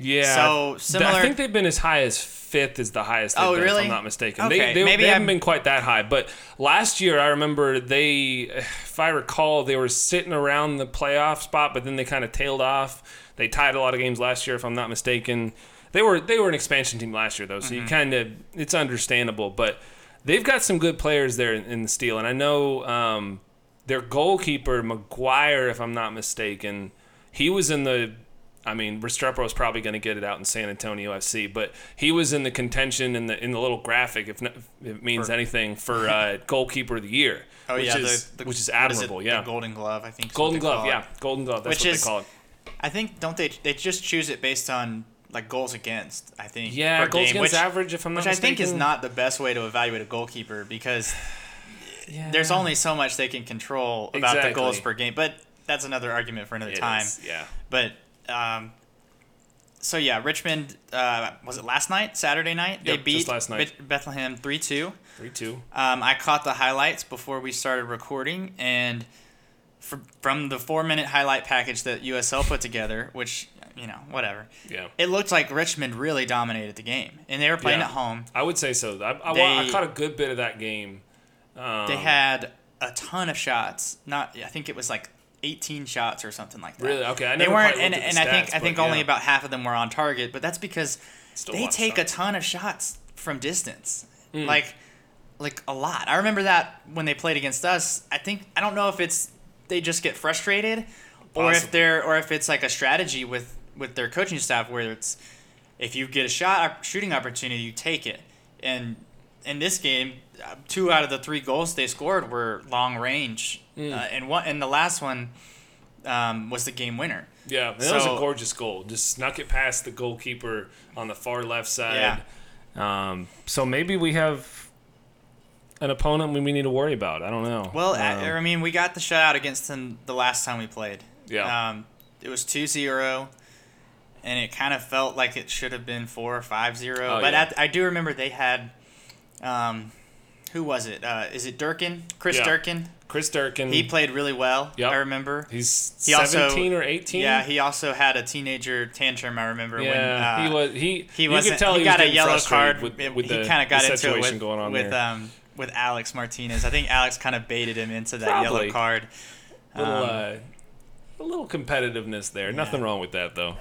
Yeah. So, similar- I think they've been as high as fifth is the highest. They've Oh, been, If really? I'm not mistaken. Okay, They, they, maybe they haven't I'm- been quite that high, but last year I remember they, if I recall, they were sitting around the playoff spot, but then they kind of tailed off. They tied a lot of games last year, if I'm not mistaken. They were they were an expansion team last year though, so Mm-hmm. you kind of it's understandable, but they've got some good players there in, in the steel, and I know um, their goalkeeper McGuire, if I'm not mistaken, he was in the. I mean, Restrepo is probably going to get it out in San Antonio FC, but he was in the contention in the in the little graphic, if, not, if it means For- anything, for uh, goalkeeper of the year. Oh which yeah, is, the, the, which is it? admirable. The yeah, Golden Glove, I think. is Golden Glove. Yeah, Golden Glove. That's Which what is- they call it. I think don't they? They just choose it based on like goals against. I think. Yeah, per goals game, against which, average. If I'm not which I think is not the best way to evaluate a goalkeeper because Yeah. there's only so much they can control about the goals per game. But that's another argument for another It time. is, Yeah. But um, so yeah, Richmond uh, was it last night, Saturday night? they Yep, beat last night. Beth- Bethlehem three two. Three two. Um, I caught the highlights before we started recording, and fr from the four minute highlight package that USL put together, which you know whatever, Yeah. it looked like Richmond really dominated the game, and they were playing Yeah. at home. I would say so. I, I, wa- I caught a good bit of that game. Um, They had a ton of shots. Not, I think it was like 18 shots or something like that. Really? Okay, I they weren't, and, and the I think stats, I think but only about half of them were on target. But that's because Still they take a ton of shots from distance, Hmm. like like a lot. I remember that when they played against us. I think I don't know if it's they just get frustrated, or if Possibly. they're or if it's like a strategy with with their coaching staff where it's if you get a shot shooting opportunity, you take it. And in this game, two out of the three goals they scored were long range, Mm. uh, and one and the last one um, was the game winner. Yeah, that was a gorgeous goal. Just snuck it past the goalkeeper on the far left side. Yeah. Um, so maybe we have an opponent we we need to worry about. I don't know. Well, um, I, I mean, we got the shutout against them the last time we played. Yeah. Um, it was 2-0, and it kind of felt like it should have been 4 or 5-0. Oh, but yeah. at, I do remember they had, um, who was it? Uh, is it Durkin? Chris Yeah. Durkin? Chris Durkin. He played really well, Yep. I remember. he's He also- 17 or 18. Yeah, he also had a teenager tantrum, I remember. when, uh, he was. He he could tell he, he, got a yellow card. with, with he kind of got the into it situation with, going on with there. um with Alex Martinez. I think Alex kind of baited him into that Probably. yellow card. little, um, uh, a little competitiveness there. Nothing wrong with that though.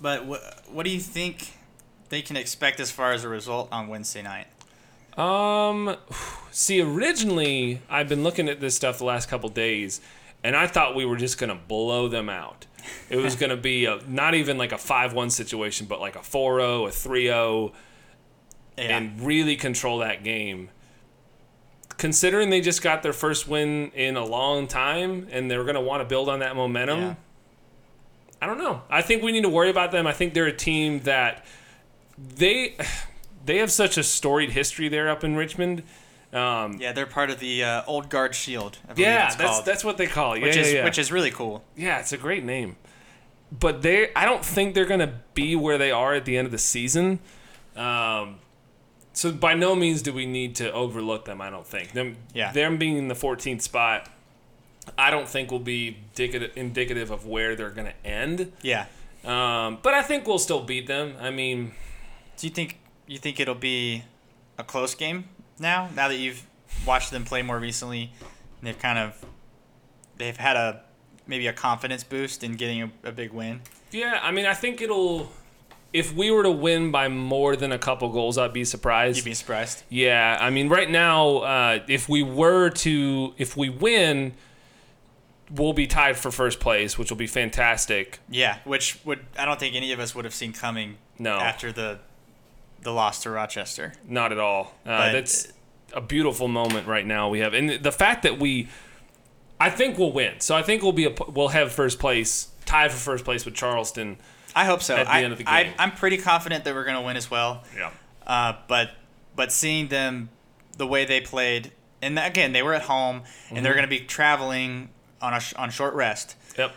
But what what do you think they can expect as far as a result on Wednesday night? Um, see, originally I've been looking at this stuff the last couple days, and I thought we were just gonna blow them out. It was gonna be a, not even like a five-one situation, but like a 4-0, a 3-0, Yeah. and really control that game. Considering they just got their first win in a long time, and they're gonna want to build on that momentum. Yeah. I don't know. I think we need to worry about them. I think they're a team that they they have such a storied history there up in Richmond. Um, yeah, they're part of the uh, Old Guard Shield. I yeah, it's that's called, that's what they call it. which yeah, is yeah, yeah. which is really cool. yeah, it's a great name. But they, I don't think they're gonna be where they are at the end of the season. Um, so by no means do we need to overlook them. I don't think them. Yeah. them being in the 14th spot, I don't think will be indicative indicative of where they're gonna end. Yeah. Um, but I think we'll still beat them. I mean, Do you think you think it'll be a close game now? Now that you've watched them play more recently, they've kind of they've had a maybe a confidence boost in getting a, a big win. Yeah, I mean, I think it'll. If we were to win by more than a couple goals, I'd be surprised. You'd be surprised. Yeah, I mean, right now, uh, if we were to, if we win, we'll be tied for first place, which will be fantastic. Yeah, which would I don't think any of us would have seen coming. No. After the the loss to Rochester. Not at all. Uh, that's a beautiful moment right now we have, and the fact that we, I think we'll win. So I think we'll be a, we'll have first place, tied for first place with Charleston. I hope so. At the I, end of the game, I, am pretty confident that we're going to win as well. Yeah. Uh, but but seeing them the way they played, and again they were at home and Mm-hmm. they're going to be traveling on a on short rest. Yep.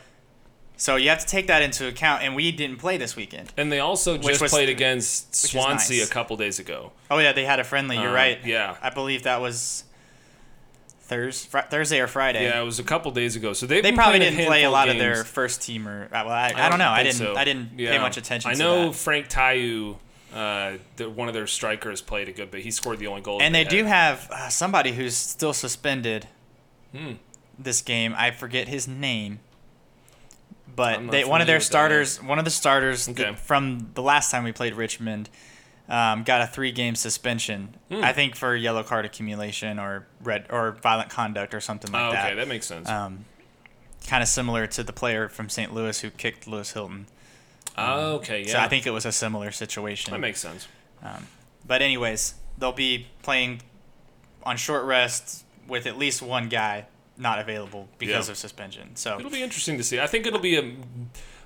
So you have to take that into account. And we didn't play this weekend. And they also just was- played against Swansea nice. a couple days ago. Oh yeah, they had a friendly. You're Uh, right. yeah. I believe that was Thursday, fr- Thursday or Friday. Yeah, it was a couple days ago. So they've They probably didn't play a lot of their first teamer. uh, Well, I, I, don't know. I didn't. so. I didn't pay much attention. I know. Frank Tayou, uh, the, one of their strikers, played a good bit. He scored the only goal. And that they do have uh, somebody who's still suspended Hmm. this game. I forget his name, but they one of their starters, one of the starters Okay. from the last time we played Richmond, um, got a three-game suspension. Hmm. I think for yellow card accumulation or red or violent conduct or something like Oh, okay, that. that makes sense. Um, kind of similar to the player from St. Louis who kicked Lewis Hilton. oh, okay, yeah. So I think it was a similar situation. that makes sense. But anyways, they'll be playing on short rest with at least one guy not available because Yeah. of suspension. So It'll be interesting to see. I think it'll be a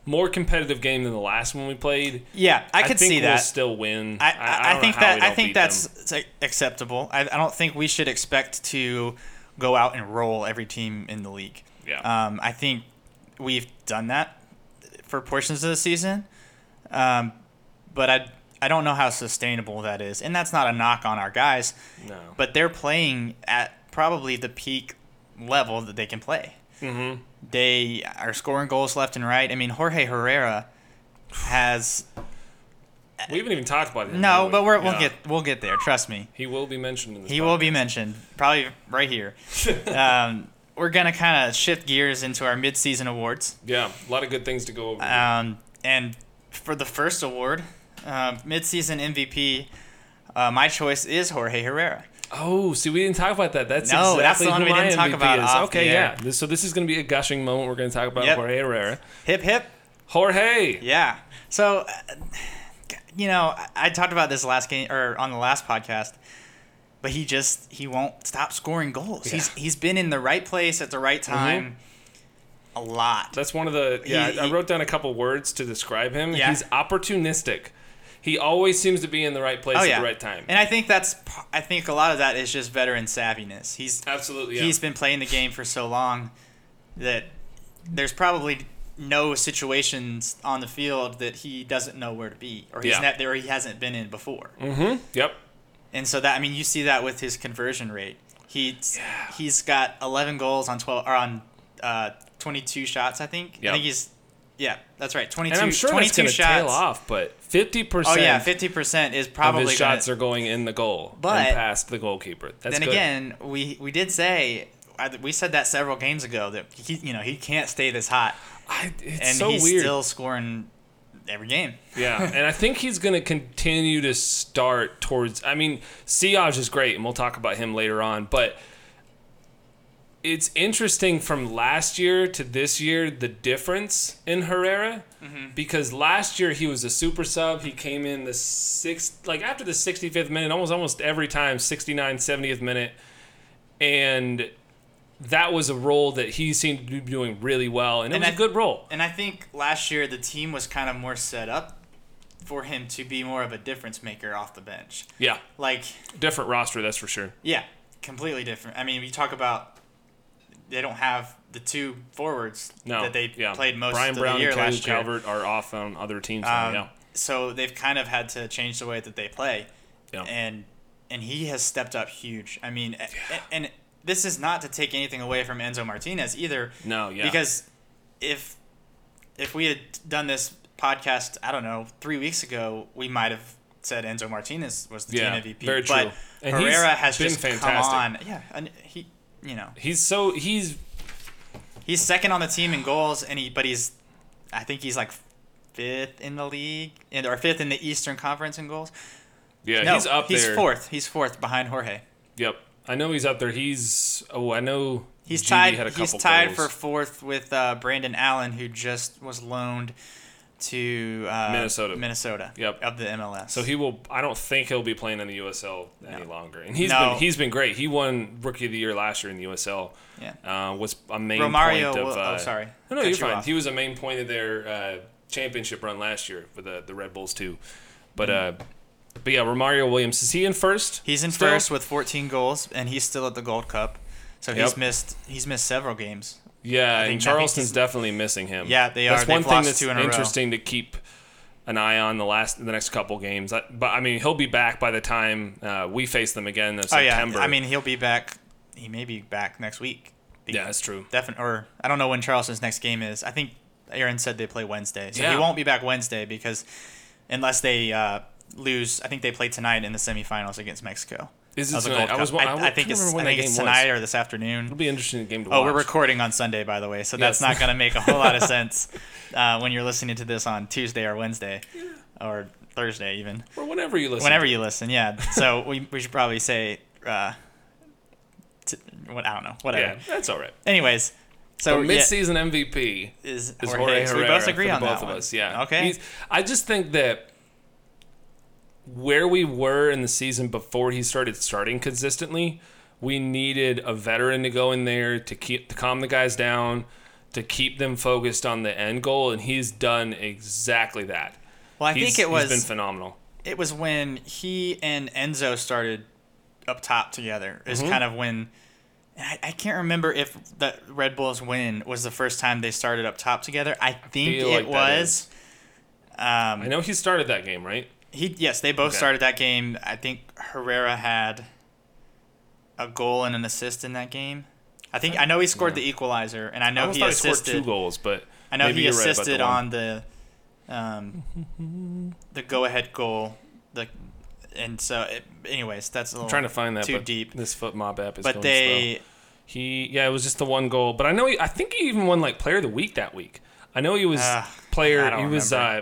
more competitive game than the last one we played. yeah, I could think see we'll that. still win. I, I, I think that I think that's them. acceptable. I, I don't think we should expect to go out and roll every team in the league. Yeah. Um, I think we've done that for portions of the season, um, but I I don't know how sustainable that is, and that's not a knock on our guys. no. but they're playing at probably the peak level that they can play. hmm They are scoring goals left and right. I mean, Jorge Herrera has We haven't even talked about him. no, we? but we're, we'll Yeah. get we'll get there. Trust me, He will be mentioned he will be mentioned probably right here. um, we're gonna kind of shift gears into our midseason awards, Yeah, a lot of good things to go over. um, and for the first award, uh, midseason MVP, uh, my choice is Jorge Herrera. Oh, see, we didn't talk about that. That's No, exactly that's the one we didn't talk MVP about Okay, yeah. This, so this is going to be a gushing moment. We're going to talk about Yep. Jorge Herrera. Hip hip. Jorge. Yeah. So, uh, you know, I, talked about this last game or on the last podcast, but he just he won't stop scoring goals. He's he's been in the right place at the right time a lot. That's one of the. Yeah, He- I wrote down a couple words to describe him. Yeah. He's opportunistic. He always seems to be in the right place oh at the right time. And I think that's I think a lot of that is just veteran savviness. He's Absolutely. Yeah. he's been playing the game for so long that there's probably no situations on the field that he doesn't know where to be or he's Yeah. not or he hasn't been in before. mm-hmm. Yep. And so that I mean, you see that with his conversion rate. He he's got 11 goals on 12 or on uh, 22 shots. I think. Yep. I think he's yeah, that's right. 22. And I'm sure 22 that's going to shots. tail off, but 50% Oh yeah, 50 percent is probably his gonna, shots are going in the goal But- and past the goalkeeper. That's then good. again, we we did say I- we said that several games ago that he you know he can't stay this hot, I, it's and so he's weird. still scoring every game. Yeah, and I think he's going to continue to start towards. I mean, Siaj is great, and we'll talk about him later on. But it's interesting from last year to this year the difference in Herrera mm-hmm. because last year he was a super sub. He came in the sixth, like after the 65th minute, almost almost every time, 69, 70th minute, and that was a role that he seemed to be doing really well, and it And was I- a good role. And I think last year the team was kind of more set up for him to be more of a difference maker off the bench. Yeah, Like different roster, that's for sure. Yeah, completely different. I mean, we talk about they don't have the two forwards No, that they yeah. played most Brian of Brown the year and last year. Calvert are off on other teams. now, Um, yeah, So they've kind of had to change the way that they play, Yeah. and and he has stepped up huge. I mean, a- and this is not to take anything away from Enzo Martinez either. No, yeah. Because if if we had done this podcast, I don't know, three weeks ago, we might have said Enzo Martinez was the Yeah, team MVP. very but true. And Herrera has just fantastic. come on. Yeah, and he, you know, he's so he's He's second on the team in goals, and he but he's, I think he's like fifth in the league, in, or fifth in the Eastern Conference in goals. Yeah, no, he's up he's there. fourth. He's fourth behind Jorge. Yep, I know he's up there. He's oh, I know He's tied. He's tied goals. for fourth with uh, Brandon Allen, who just was loaned to uh, Minnesota. Minnesota. Yep. Of the MLS. So he will. I don't think he'll be playing in the USL any No. longer. And he's No. been he's been great. He won Rookie of the Year last year in the USL. Yeah. Uh, was a main Romario. point of. will- Uh, oh, sorry. No, no, Cut you're you fine. off. He was a main point of their uh, championship run last year with the the Red Bulls too. But Mm-hmm. uh, but yeah, Romario Williams is he in first? He's in still? first with 14 goals, and he's still at the Gold Cup. So he's missed. He's missed several games. Yeah, think- and Charleston's definitely missing him. Yeah, they That's are. one They've thing that's in interesting to keep an eye on the last the next couple games. I- But I mean, he'll be back by the time uh, we face them again in Oh yeah. September. I mean, he'll be back. He may be back next week. yeah, that's true. Definitely. Or I don't know when Charleston's next game is. I think Aaron said they play Wednesday, so he won't be back Wednesday because unless they uh, lose, I think they play tonight in the semifinals against Mexico. Is it tonight? I was. I, I, I think it's. I think it's tonight was. or this afternoon. It'll be an interesting game to watch. Oh, watch. we're recording on Sunday, by the way, so that's Yes. not going to make a whole lot of sense uh, when you're listening to this on Tuesday or Wednesday or Thursday, even. Or whenever you listen. Whenever you listen, yeah. So we, we should probably say, uh, t- what I don't know, whatever. Yeah, that's all right. Anyways, So so mid-season MVP is is Jorge. Jorge So we both agree on both that of one. us. Yeah. Okay. He's- I just think that where we were in the season before he started starting consistently, we needed a veteran to go in there to keep to calm the guys down, to keep them focused on the end goal, and he's done exactly that. well, I He's- think it was he's been phenomenal. it was when he and Enzo started up top together. Is kind of when I, I can't remember if the Red Bulls win was the first time they started up top together. I think Feel it like was. Um, I know he started that game, right? He yes, they both Okay. started that game. I think Herrera had a goal and an assist in that game. I think I know he scored the equalizer, and I I know almost he thought he scored assisted. two goals, but I know he you're right the assisted on the um, the go-ahead goal. The and so, it, anyways, that's a little I'm trying to find that too deep. This FotMob app is But going they, slow. He yeah, it was just the one goal. But I know he, I think he even won like player of the week that week. I know he was Ah, player. I He was uh,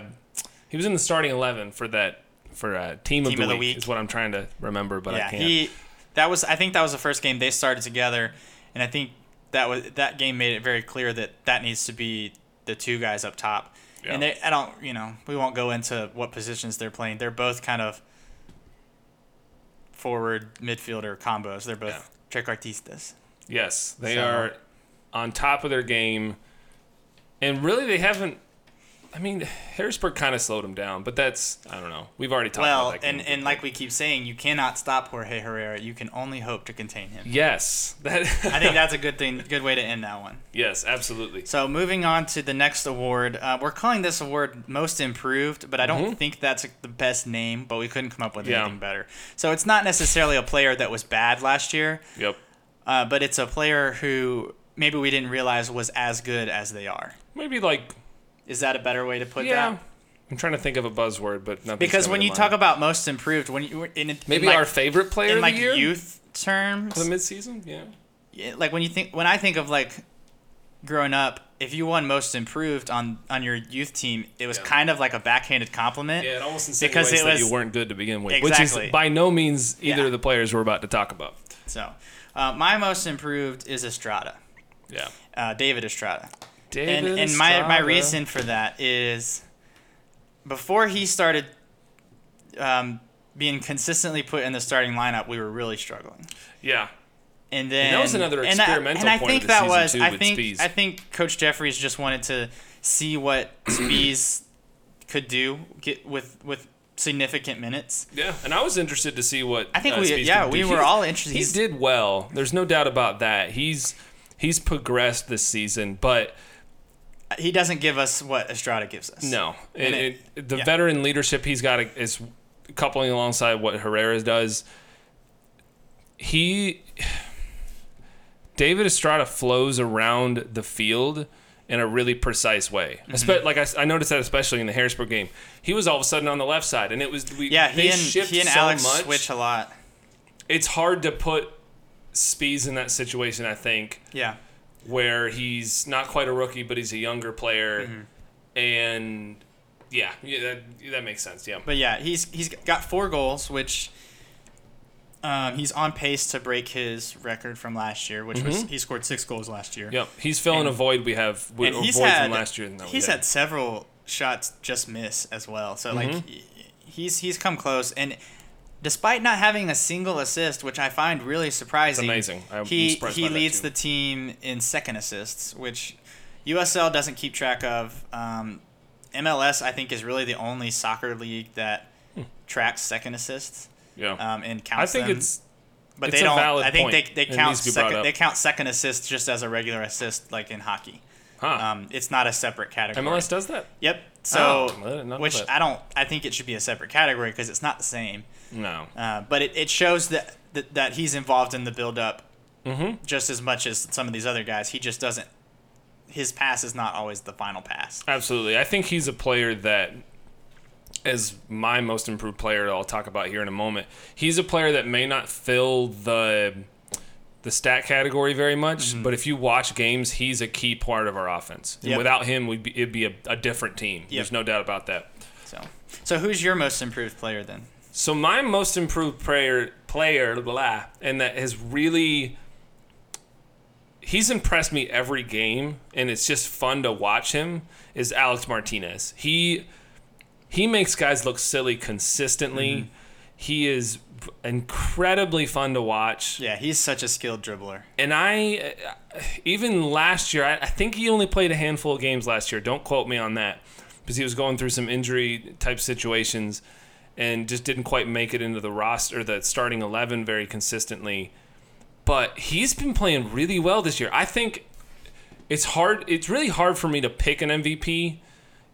he was in the starting eleven for that for uh, team, of, the, week, week. is what I'm trying to remember, but yeah, I can't. he that was. I think that was the first game they started together, and I think that was that game made it very clear that that needs to be the two guys up top. And they, I don't, you know, we won't go into what positions they're playing. They're both kind of forward midfielder combos. They're both trequartistas. yes, they So- are on top of their game, and really they haven't. I mean, Harrisburg kind of slowed him down, but that's I don't know. We've already talked Well, about that. and, and like we keep saying, you cannot stop Jorge Herrera. You can only hope to contain him. yes, that I think that's a good thing, good way to end that one. yes, absolutely. So moving on to the next award, uh, we're calling this award Most Improved, but I don't think that's the best name. But we couldn't come up with Mm-hmm. Yeah. anything better. So it's not necessarily a player that was bad last year, Yep. uh, but it's a player who maybe we didn't realize was as good as they are. Maybe like Is that a better way to put yeah. that? I'm trying to think of a buzzword, but nothing. Because when you talk about Most Improved, when you in, in maybe like, our favorite player in of like the year, youth terms, the midseason, yeah. yeah, like when you think when I think of like growing up, if you won most improved on on your youth team, it was Yeah. kind of like a backhanded compliment. Yeah, it almost Because insinuates it that was- you weren't good to begin with, which is by no means either Yeah. of the players we're about to talk about. So, uh, my most improved is Estrada, Yeah, uh, David Estrada, David and and my my reason for that is before he started um, being consistently put in the starting lineup, we were really struggling. Yeah, And then that was another and I- experimental and I, point think of the that was too, I think Spies. I think Coach Jeffries just wanted to see what Spies could do get with with significant minutes. yeah, and I was interested to see what I think uh, we Spies yeah we do. were He- all interested. He did well. There's no doubt about that. He's he's progressed this season, but he doesn't give us what Estrada gives us. No, And it- it, the yeah. veteran leadership he's got is coupling alongside what Herrera does. He, David Estrada flows around the field in a really precise way. Mm-hmm. Espe- like I, I noticed that especially in the Harrisburg game, he was all of a sudden on the left side, and it was we, Yeah, he and he and so Alex much. switch a lot. It's hard to put Spees in that situation. I think Yeah. Where he's not quite a rookie, but he's a younger player, Mm-hmm. and yeah, yeah, that, that makes sense. Yeah, But yeah, he's he's got four goals, which um, he's on pace to break his record from last year, which was he scored six goals last year. yep, he's filling And- a void we have, with, and he's void had from last year. he's had several shots just miss as well. So like Mm-hmm. he- he's he's come close and. Despite not having a single assist, which I find really surprising, amazing. I'm he he leads the team in second assists, which USL doesn't keep track of. Um, MLS, I think, is really the only soccer league that tracks second assists yeah. um, and I think them. it's but it's they don't. valid I think they, they count needs to be brought second. They count second assist just as a regular assist, like in hockey. huh. Um, it's not a separate category. MLS does that? Yep. So, Oh, I did not know which. I don't. I think it should be a separate category because it's not the same. No. Uh, but it, it shows that, that that he's involved in the build up Mm-hmm. just as much as some of these other guys. He just doesn't. His pass is not always the final pass. Absolutely. I think he's a player that is my most improved player I'll talk about here in a moment. He's a player that may not fill the the stat category very much, but if you watch games, he's a key part of our offense. And Yep. without him, we'd be, it'd be a, a different team. Yep. There's no doubt about that. So, so who's your most improved player then? So my most improved player, player, blah, and that has really, he's impressed me every game, and it's just fun to watch him. Is Alex Martinez? He he makes guys look silly consistently. Mm-hmm. He is incredibly fun to watch. Yeah, he's such a skilled dribbler. And I, uh, even last year, I, I think he only played a handful of games last year. Don't quote me on that, because he was going through some injury type situations, and just didn't quite make it into the roster, the starting eleven very consistently. But he's been playing really well this year. I think it's hard. It's really hard for me to pick an MVP,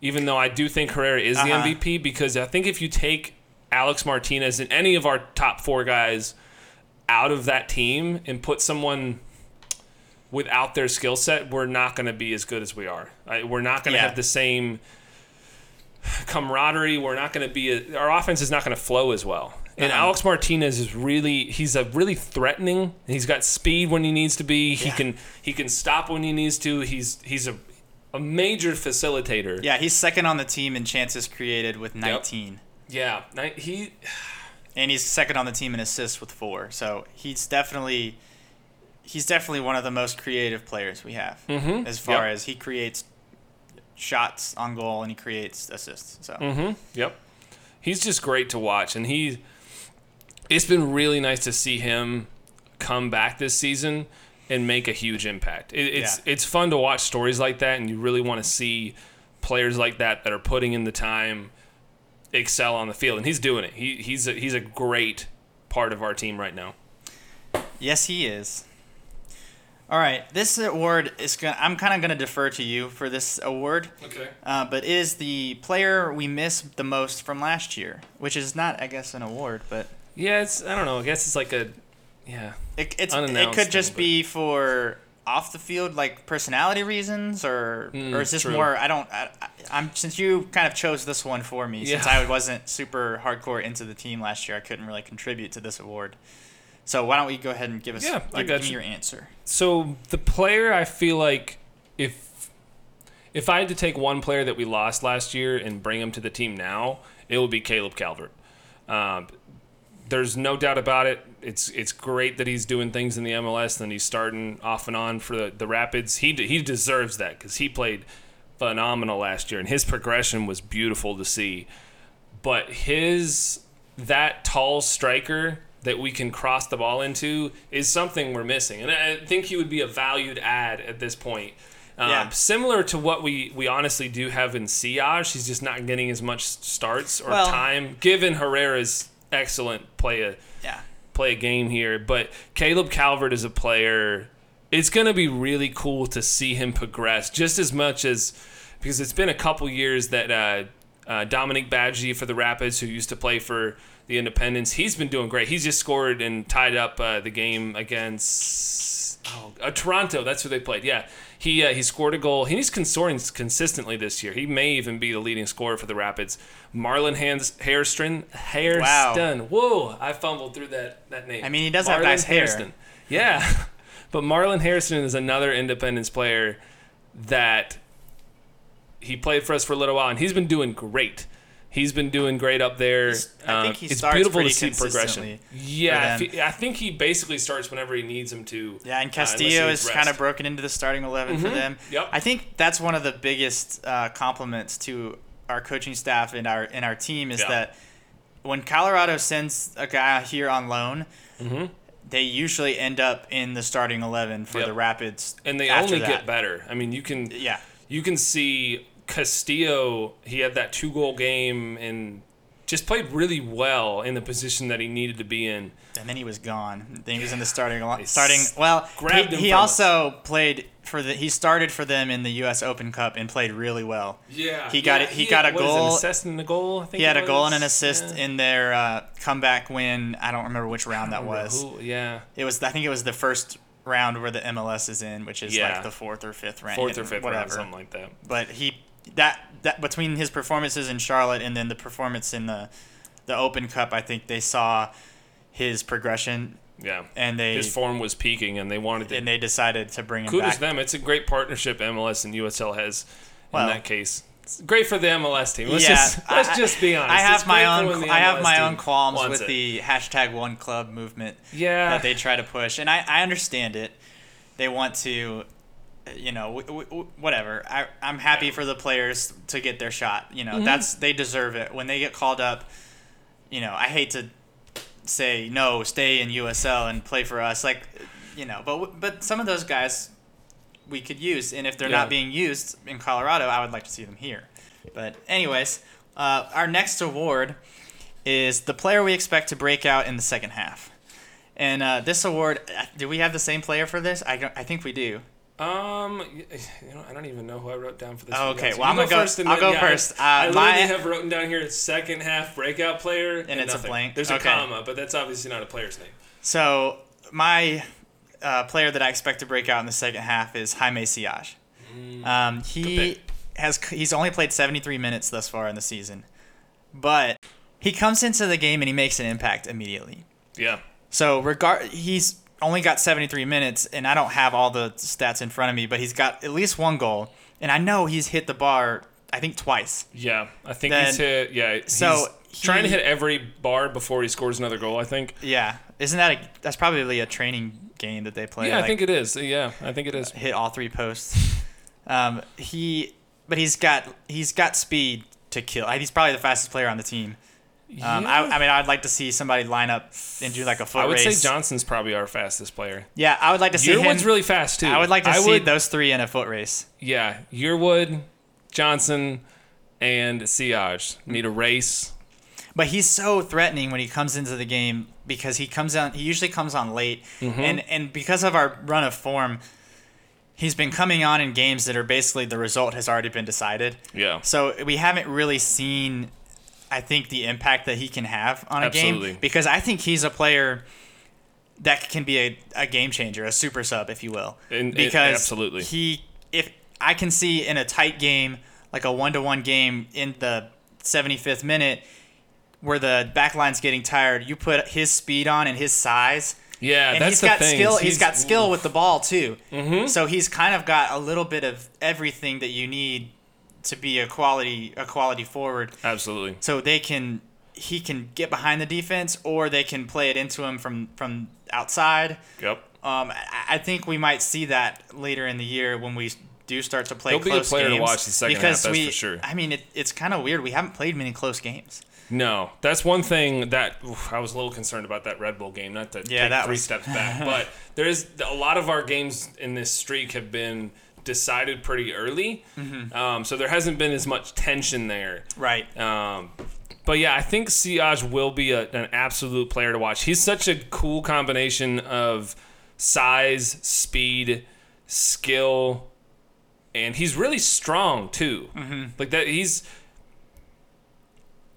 even though I do think Herrera is the Uh-huh. MVP, because I think if you take Alex Martinez and any of our top four guys out of that team and put someone without their skill set, we're not going to be as good as we are. We're not going to Yeah. have the same camaraderie. We're not going to be a, our offense is not going to flow as well. And Uh-huh. Alex Martinez is really he's a really threatening. He's got speed when he needs to be. He Yeah. can he can stop when he needs to. He's he's a a major facilitator. Yeah, he's second on the team in chances created with 19. Yeah, he and he's second on the team in assists with four. So he's definitely he's definitely one of the most creative players we have Mhm. as far Yep. as he creates shots on goal and he creates assists. So Mm-hmm. Yep. He's just great to watch, and he. It's been really nice to see him come back this season and make a huge impact. It, it's Yeah. it's fun to watch stories like that, and you really want to see players like that that are putting in the time excel on the field, and he's doing it. He he's a, he's a great part of our team right now. yes, he is. All right, this award is gonna. I'm kind of gonna defer to you for this award, Okay. uh, but is the player we miss the most from last year, which is not, I guess, an award, but Yeah, it's I don't know. I guess it's like a yeah. It, it's, it could just thing, be for off the field, like personality reasons, or Mm, or is this true. more? I don't. I, I'm since you kind of chose this one for me. Since I wasn't super hardcore into the team last year, I couldn't really contribute to this award. So why don't we go ahead and give us? Yeah, I give, got give me your answer. So the player I feel like if if I had to take one player that we lost last year and bring him to the team now, it would be Caleb Calvert. Um, there's no doubt about it. It's it's great that he's doing things in the MLS and he's starting off and on for the, the Rapids. He de- he deserves that because he played phenomenal last year and his progression was beautiful to see. But his that tall striker that we can cross the ball into is something we're missing, and I think he would be a valued add at this point. Um, Yeah. Similar to what we, we honestly do have in Siaj, he's just not getting as much starts or Well- time, given Herrera's excellent play a Yeah. play a game here. But Caleb Calvert is a player. It's going to be really cool to see him progress just as much as because it's been a couple years that uh, uh, Dominique Badji for the Rapids, who used to play for the Independence, he's been doing great. He's just scored and tied up uh, the game against oh, uh, Toronto. That's who they played. Yeah, he uh, he scored a goal. He's scoring consistently this year. He may even be the leading scorer for the Rapids. Marlon Hans Hairston. Hairston. Whoa, I fumbled through that that name. I mean, he does have Marlon nice hair. Hairston. Yeah. But Marlon Harrison is another Independence player that he played for us for a little while, and he's been doing great. He's been doing great up there. I think Uh, he it's starts beautiful to pretty see progression. consistently Yeah, he- I think he basically starts whenever he needs him to. Yeah, and uh, Castillo needs is kind of broken into the starting 11 for them. Yep. I think that's one of the biggest uh, compliments to our coaching staff and our and our team is Yeah. that when Colorado sends a guy here on loan, Mm-hmm. they usually end up in the starting 11 for Yep. the Rapids. and they only that. get better. I mean, you can Yeah. you can see Castillo. He had that two goal game and just played really well in the position that he needed to be in. And then he was gone. Then he was in the starting starting. Well, he, he also played for the. He started for them in the U.S. Open Cup and played really well. Yeah, He got it- he got a what is it, goal- assist and a goal. I think He had a goal and an assist Yeah. in their uh, comeback win. I don't remember which round that was. who- yeah, It was. I think it was the first round where the MLS is in, which is Yeah. like the fourth or fifth round. fourth or fifth whatever. round, something like that. But he that that between his performances in Charlotte and then the performance in the the Open Cup, I think they saw his progression Yeah, and they his form was peaking, and they wanted to. and they decided to bring him Kudos back. them. It's a great partnership MLS and USL has Well- in that case. It's great for the MLS team. Let's yeah, just let's I- just be honest. I have my great for when own. I have my own qualms with it. the hashtag One Club movement yeah that they try to push, and I, I understand it. They want to, you know, w- w- w- whatever. I I'm happy for the players to get their shot. You Mm-hmm. know, that's they deserve it when they get called up. You know, I hate to say no, stay in USL and play for us, like, you know, but but some of those guys we could use, and if they're Yeah. not being used in Colorado, I would like to see them here. But anyways, uh, our next award is the player we expect to break out in the second half. And uh, this award, uh, do we have the same player for this? I, I think we do. Um, you know, I don't even know who I wrote down for this. Oh, okay. well, I'm gonna go. first I'll go yeah, first. Uh, I literally my, have written down here second half breakout player, and, it's a blank? There's a Okay. comma, but that's obviously not a player's name. so my uh, player that I expect to break out in the second half is Jaime Siaj. Um, he Mm. has he's only played 73 minutes thus far in the season, but he comes into the game and he makes an impact immediately. Yeah, So regard he's only got 73 minutes and I don't have all the stats in front of me, but he's got at least one goal and I know he's hit the bar I think twice. yeah. I think Then- he's hit. Yeah, so he's trying to hit every bar before he scores another goal. I think. Yeah. Isn't that a that's probably a training game that they play yeah, I think it is. Yeah, I think it is. hit all three posts. Um he but he's got he's got speed to kill. He's probably the fastest player on the team. Um, I, I mean, I'd like to see somebody line up and do like a foot race. I would race. say Johnson's probably our fastest player. Yeah, I would like to see him. Yearwood's really fast too. I would like to I see would- those three in a foot race. Yeah, Yearwood, Johnson, and Siaj need a race. But he's so threatening when he comes into the game because he comes on. He usually comes on late, Mm-hmm. and and because of our run of form, he's been coming on in games that are basically the result has already been decided. Yeah. So we haven't really seen, I think, the impact that he can have on a Absolutely. game because I think he's a player that can be a, a game changer, a super sub, if you will. And- and- because absolutely. he, if I can see in a tight game, like a one to one game in the 75th minute, where the back line's getting tired, you put his speed on and his size. Yeah, And that's he's the got thing. skill. is he's got skill with the ball too. Mm-hmm. So he's kind of got a little bit of everything that you need to be a quality a quality forward. Absolutely. So they can he can get behind the defense or they can play it into him from from outside. Yep. Um, I, think we might see that later in the year when we do start to play He'll be a close player to games. watch the second half, because that's we, for sure. I mean, it, it's kind of weird. We haven't played many close games. No, that's one thing that oof, I was a little concerned about that Red Bull game. Not to Yeah, take that three was- steps back, but there is a lot of our games in this streak have been decided pretty early, Mm-hmm. um, so there hasn't been as much tension there. Right. Um, but yeah, I think Siaj will be a, an absolute player to watch. He's such a cool combination of size, speed, skill, and he's really strong too. Mm-hmm. Like that, he's.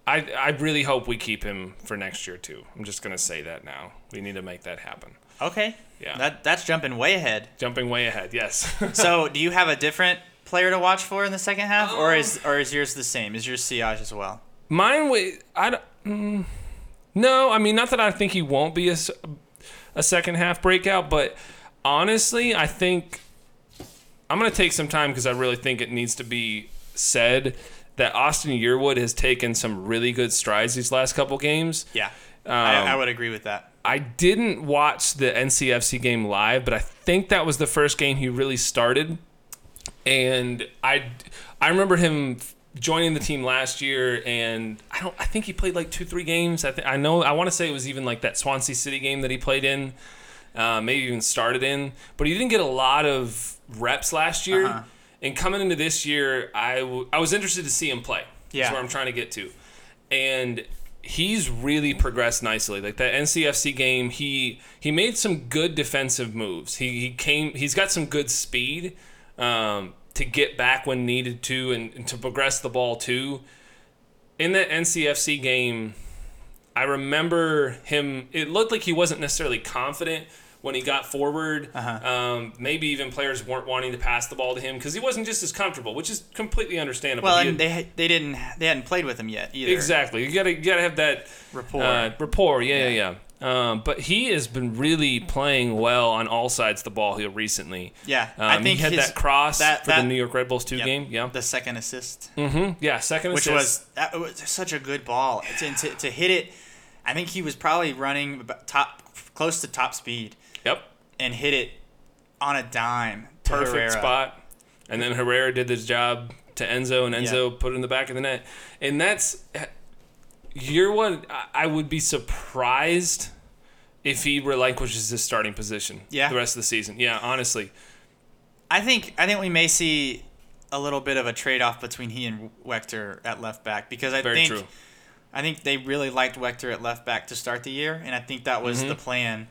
I I really hope we keep him for next year too. I'm just gonna say that now. We need to make that happen. Okay. Yeah. That that's jumping way ahead. Jumping way ahead, yes. So, do you have a different player to watch for in the second half, or is Um, or is yours the same? Is yours Siaj as well? Mine, wa- I don't. Mm, no, I mean, not that I think he won't be a, a second half breakout, but honestly, I think I'm going to take some time because I really think it needs to be said that Austin Yearwood has taken some really good strides these last couple games. Yeah, I, Um, I would agree with that. I didn't watch the NCFC game live, but I think that was the first game he really started. And I, I remember him joining the team last year, and I don't. I think he played like two, three games. I think I know. I want to say it was even like that Swansea City game that he played in, uh, maybe even started in. But he didn't get a lot of reps last year. Uh-huh. And coming into this year, I, w- I was interested to see him play. Yeah. That's where I'm trying to get to. And he's really progressed nicely. Like that NCFC game, he he made some good defensive moves. He he came he's got some good speed um, to get back when needed to and, and to progress the ball too. In that NCFC game, I remember him it looked like he wasn't necessarily confident when he got forward. Uh-huh. Um, maybe even players weren't wanting to pass the ball to him because he wasn't just as comfortable, which is completely understandable. Well, and had- they they didn't they hadn't played with him yet either. Exactly. You gotta you gotta have that Rapport. Uh, rapport. Yeah, yeah, yeah. Um, but he has been really playing well on all sides of the ball here recently. Yeah, Um, I think he had his- that cross that- for that- the New York Red Bulls two Yep. game. Yeah. the second assist, Mm-hmm. Yeah. Second which assist. was that was such a good ball to, to, to hit it. I think he was probably running top close to top speed yep. and hit it on a dime. Perfect Herrera. spot. And then Herrera did his job to Enzo, and Enzo put it in the back of the net. And that's you're what I- would be surprised if he relinquishes his starting position. Yeah. The rest of the season. Yeah. Honestly. I think I think we may see a little bit of a trade off between he and Wechter at left back because I Very think true. I think they really liked Wechter at left back to start the year, and I think that Mm-hmm. was the plan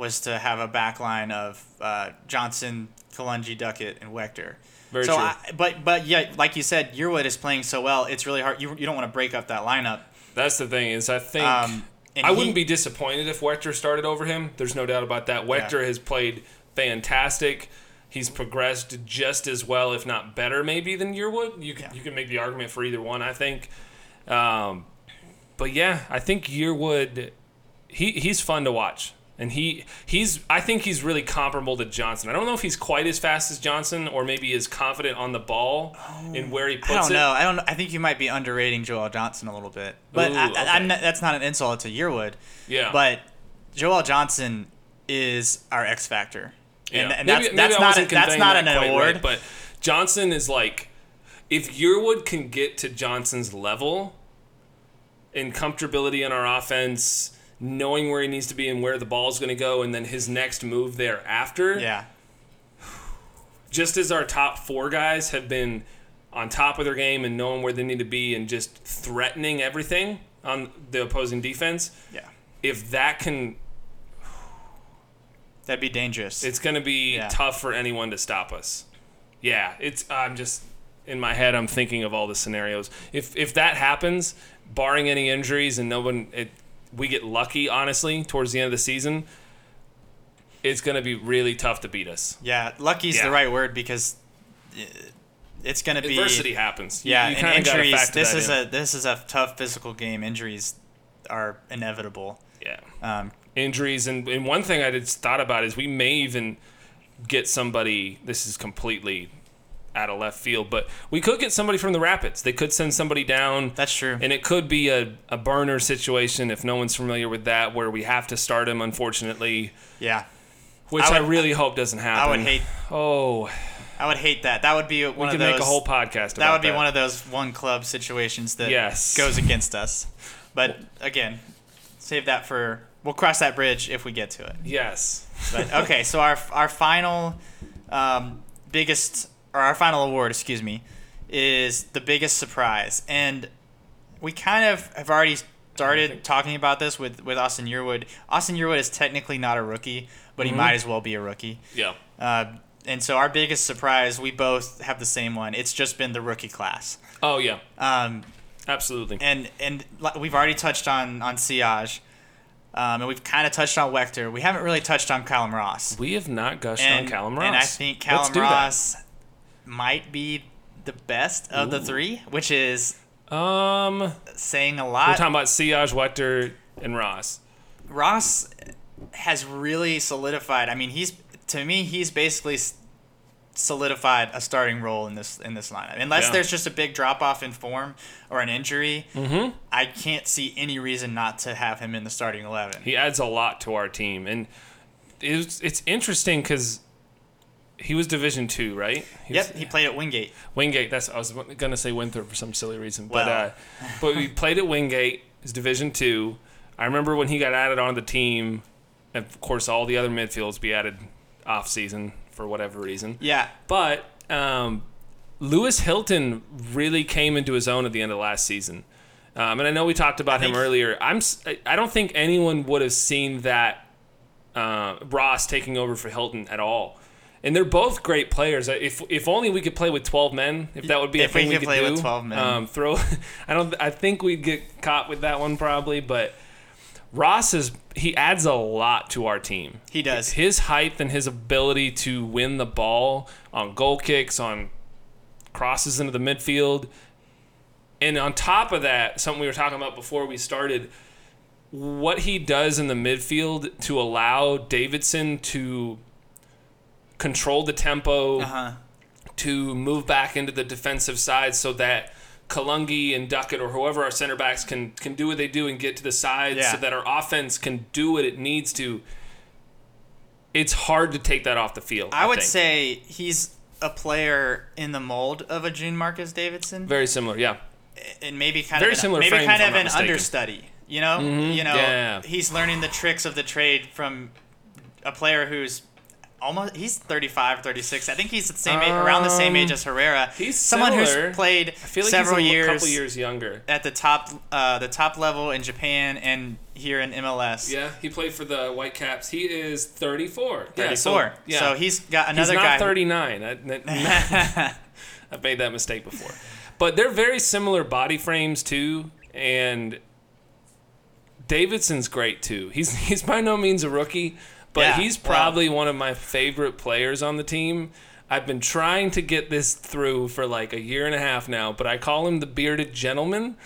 was to have a back line of uh, Johnson, Kalungi, Duckett, and Wechter. Very so true. I, but but yeah, like you said, Yearwood is playing so well. It's really hard. You, you don't want to break up that lineup. That's the thing is I think Um, I he- wouldn't be disappointed if Wechter started over him. There's no doubt about that. Wechter has played fantastic. He's progressed just as well, if not better, maybe than Yearwood. You can Yeah. you can make the argument for either one. I think. Um, but yeah, I think Yearwood, he he's fun to watch, and he he's I think he's really comparable to Johnson. I don't know if he's quite as fast as Johnson, or maybe as confident on the ball oh. in where he puts it. I don't it. know. I don't. I think you might be underrating Joel Johnson a little bit. But Ooh, I, not, that's not an insult to Yearwood. Yeah, But Joel Johnson is our X factor. Yeah. And, and Maybe- that's maybe that's not that's not an quite award. right, but Johnson is like, if Yearwood can get to Johnson's level in comfortability in our offense, knowing where he needs to be and where the ball's going to go, and then his next move thereafter, yeah. just as our top four guys have been on top of their game and knowing where they need to be and just threatening everything on the opposing defense, Yeah. if that can That'd be dangerous. It's going to be Yeah. tough for anyone to stop us. Yeah, it's. I'm just in my head. I'm thinking of all the scenarios. If if that happens, barring any injuries and no one, it, we get lucky. Honestly, towards the end of the season, it's going to be really tough to beat us. yeah. Lucky's Yeah. the right word because uh, it's going to be Adversity happens. Yeah, you, and injuries. This is in. a this is a tough physical game. Injuries are inevitable. yeah. Um, injuries and, and one thing I just thought about is we may even get somebody this is completely out of left field but we could get somebody from the Rapids they could send somebody down that's true. and it could be a, a burner situation if no one's familiar with that where we have to start him unfortunately yeah. which I I, really hope doesn't happen I would hate. oh I would hate that. That would be one we of could those. make a whole podcast about that would be one of those one club situations that Yes. goes against us. But again, save that for. We'll cross that bridge if we get to it. yes But okay, so our our final um, biggest or our final award, excuse me, is the biggest surprise, and we kind of have already started talking about this with with Austin Yearwood. Austin Yearwood is technically not a rookie, but he might as well be a rookie. yeah Uh, and so our biggest surprise, we both have the same one. It's just been the rookie class. oh yeah Um, absolutely and and we've already touched on on Siaj, um, and we've kind of touched on Wechter. We haven't really touched on Callum Ross. we have not gushed And, on Callum Ross and I think Callum do that. Might be the best of the three, which is um saying a lot. we're talking about Siaj, Wechter, and Ross Ross has really solidified. I mean, he's to me, he's basically solidified a starting role in this in this lineup. Unless Yeah. there's just a big drop off in form or an injury, Mm-hmm. I can't see any reason not to have him in the starting eleven. He adds a lot to our team, and it's it's interesting because he was Division Two, right? He yep, was- he played at Wingate. Wingate. That's I was gonna say Winthrop for some silly reason, but Well. uh, but we played at Wingate. It's Division Two. I remember when he got added onto the team, and of course all the other midfields be added off season for whatever reason. Yeah, But um, Lewis Hilton really came into his own at the end of last season. Um, and I know we talked about him earlier. I'm I don't think anyone would have seen that uh, Ross taking over for Hilton at all. And they're both great players. If if only we could play with twelve men, if that would be If a thing we, could could play do. with 12 men. Um, throw. I don't. I think we'd get caught with that one probably, but Ross is he adds a lot to our team. he does. His height and his ability to win the ball on goal kicks, on crosses into the midfield, and on top of that, something we were talking about before we started, what he does in the midfield to allow Davidson to control the tempo, Uh huh. to move back into the defensive side so that Kalungi and Duckett or whoever our center backs can can do what they do and get to the sides Yeah. so that our offense can do what it needs to. It's hard to take that off the field. I would think. say he's a player in the mold of a Jun Marques Davidson, very similar. Yeah, and maybe kind Very of an, similar maybe frame, kind of an mistaken. understudy. You know, Mhm. you know, Yeah. he's learning the tricks of the trade from a player who's almost he's 35 36 i think he's the same age, around the same age Um, as herrera he's someone similar. who's played I feel like several he's a years, couple years younger. at the top uh, the top level in japan and here in mls Yeah, he played for the Whitecaps. He is 34. 34 Yeah, so, yeah. so he's got He's another not guy 39. I, I've made that mistake before. But they're very similar body frames too, and Davidson's great too. He's he's by no means a rookie, but Yeah, he's probably one of my favorite players on the team. I've been trying to get this through for like a year and a half now, but I call him the bearded gentleman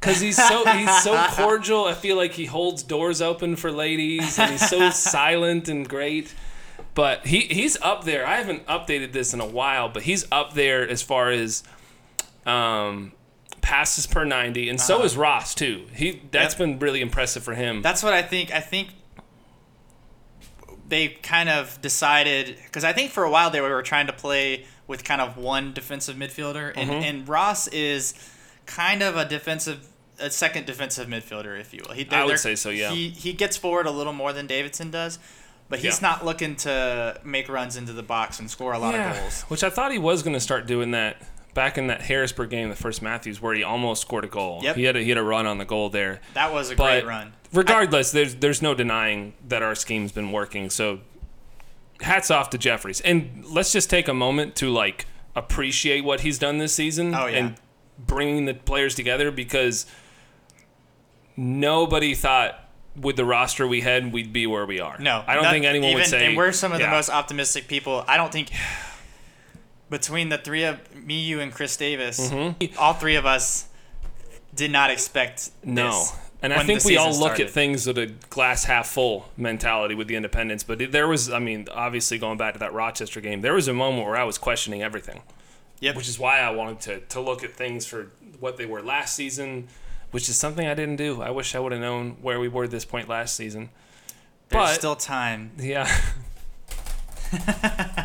because he's so he's so cordial. I feel like he holds doors open for ladies, and he's so silent and great. But he he's up there. I haven't updated this in a while, but he's up there as far as um, passes per ninety, and so Uh-huh. is Ross too. He that's Yep. been really impressive for him. That's what I think. I think they kind of decided because I think for a while they were trying to play with kind of one defensive midfielder, and, Mm-hmm. and Ross is kind of a defensive, a second defensive midfielder, if you will. He, I would say so, yeah. He he gets forward a little more than Davidson does, but he's Yeah. not looking to make runs into the box and score a lot of goals. which I thought he was going to start doing that back in that Harrisburg game, the first Matthews, where he almost scored a goal. Yep. He had a, he had a run on the goal there. That was a But great run. regardless, there's there's no denying that our scheme's been working. So hats off to Jeffries. And let's just take a moment to like appreciate what he's done this season Oh, yeah. and bringing the players together because nobody thought with the roster we had we'd be where we are. No, I don't not think anyone even, would say. And we're some of yeah. the most optimistic people. I don't think between the three of me, you, and Chris Davis, all three of us did not expect Mm-hmm. No. And I think we all look started. at things with a glass half full mentality with the Independence. But there was, I mean, obviously going back to that Rochester game, there was a moment where I was questioning everything, Yep. which is why I wanted to, to look at things for what they were last season, which is something I didn't do. I wish I would have known where we were at this point last season. There's but- still time. Yeah.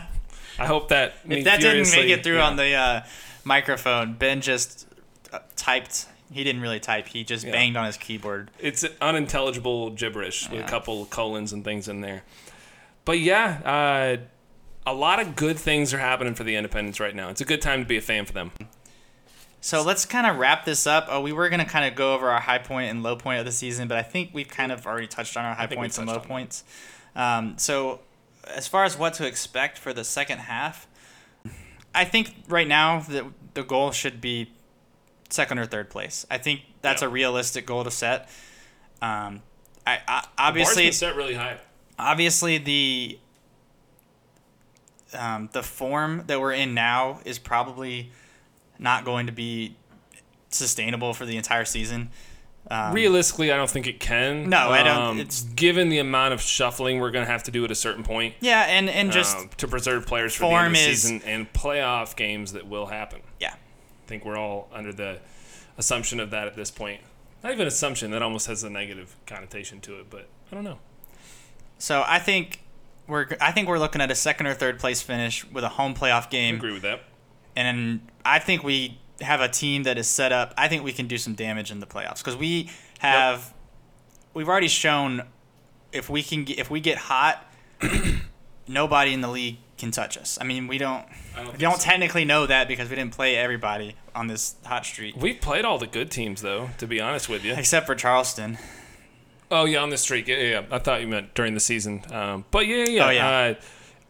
I hope that If that didn't make it through yeah. on the uh, microphone, Ben just uh, typed. He didn't really type. He just Yeah. banged on his keyboard. it's unintelligible gibberish with a couple colons and things in there. But yeah, uh, a lot of good things are happening for the Independence right now. It's a good time to be a fan for them. So let's kind of wrap this up. Uh, we were going to kind of go over our high point and low point of the season, but I think we've kind of already touched on our high points and low touched on that. points. Um, so, as far as what to expect for the second half, I think right now the, the goal should be second or third place. I think that's Yeah. a realistic goal to set. Um, I, I obviously set really high. obviously the um, the form that we're in now is probably not going to be sustainable for the entire season. Um, Realistically, I don't think it can. No, I don't- Um, it's- given the amount of shuffling we're going to have to do at a certain point yeah, and and just um, to preserve players for the end of the is- season and playoff games that will happen. yeah. I think we're all under the assumption of that at this point. Not even assumption. That almost has a negative connotation to it, but I don't know. So I think we're I think we're looking at a second or third place finish with a home playoff game. I agree with that. and I think we have a team that is set up. I think we can do some damage in the playoffs because we have we've already shown if we can get, if we get hot, nobody in the league can touch us. I mean, we don't I don't we don't so. technically know that because we didn't play everybody on this hot streak We've played all the good teams, though. To be honest with you. except for Charleston. Oh yeah, on the streak. Yeah, yeah. yeah. I thought you meant during the season. Um, but yeah, yeah. Oh, yeah. Uh,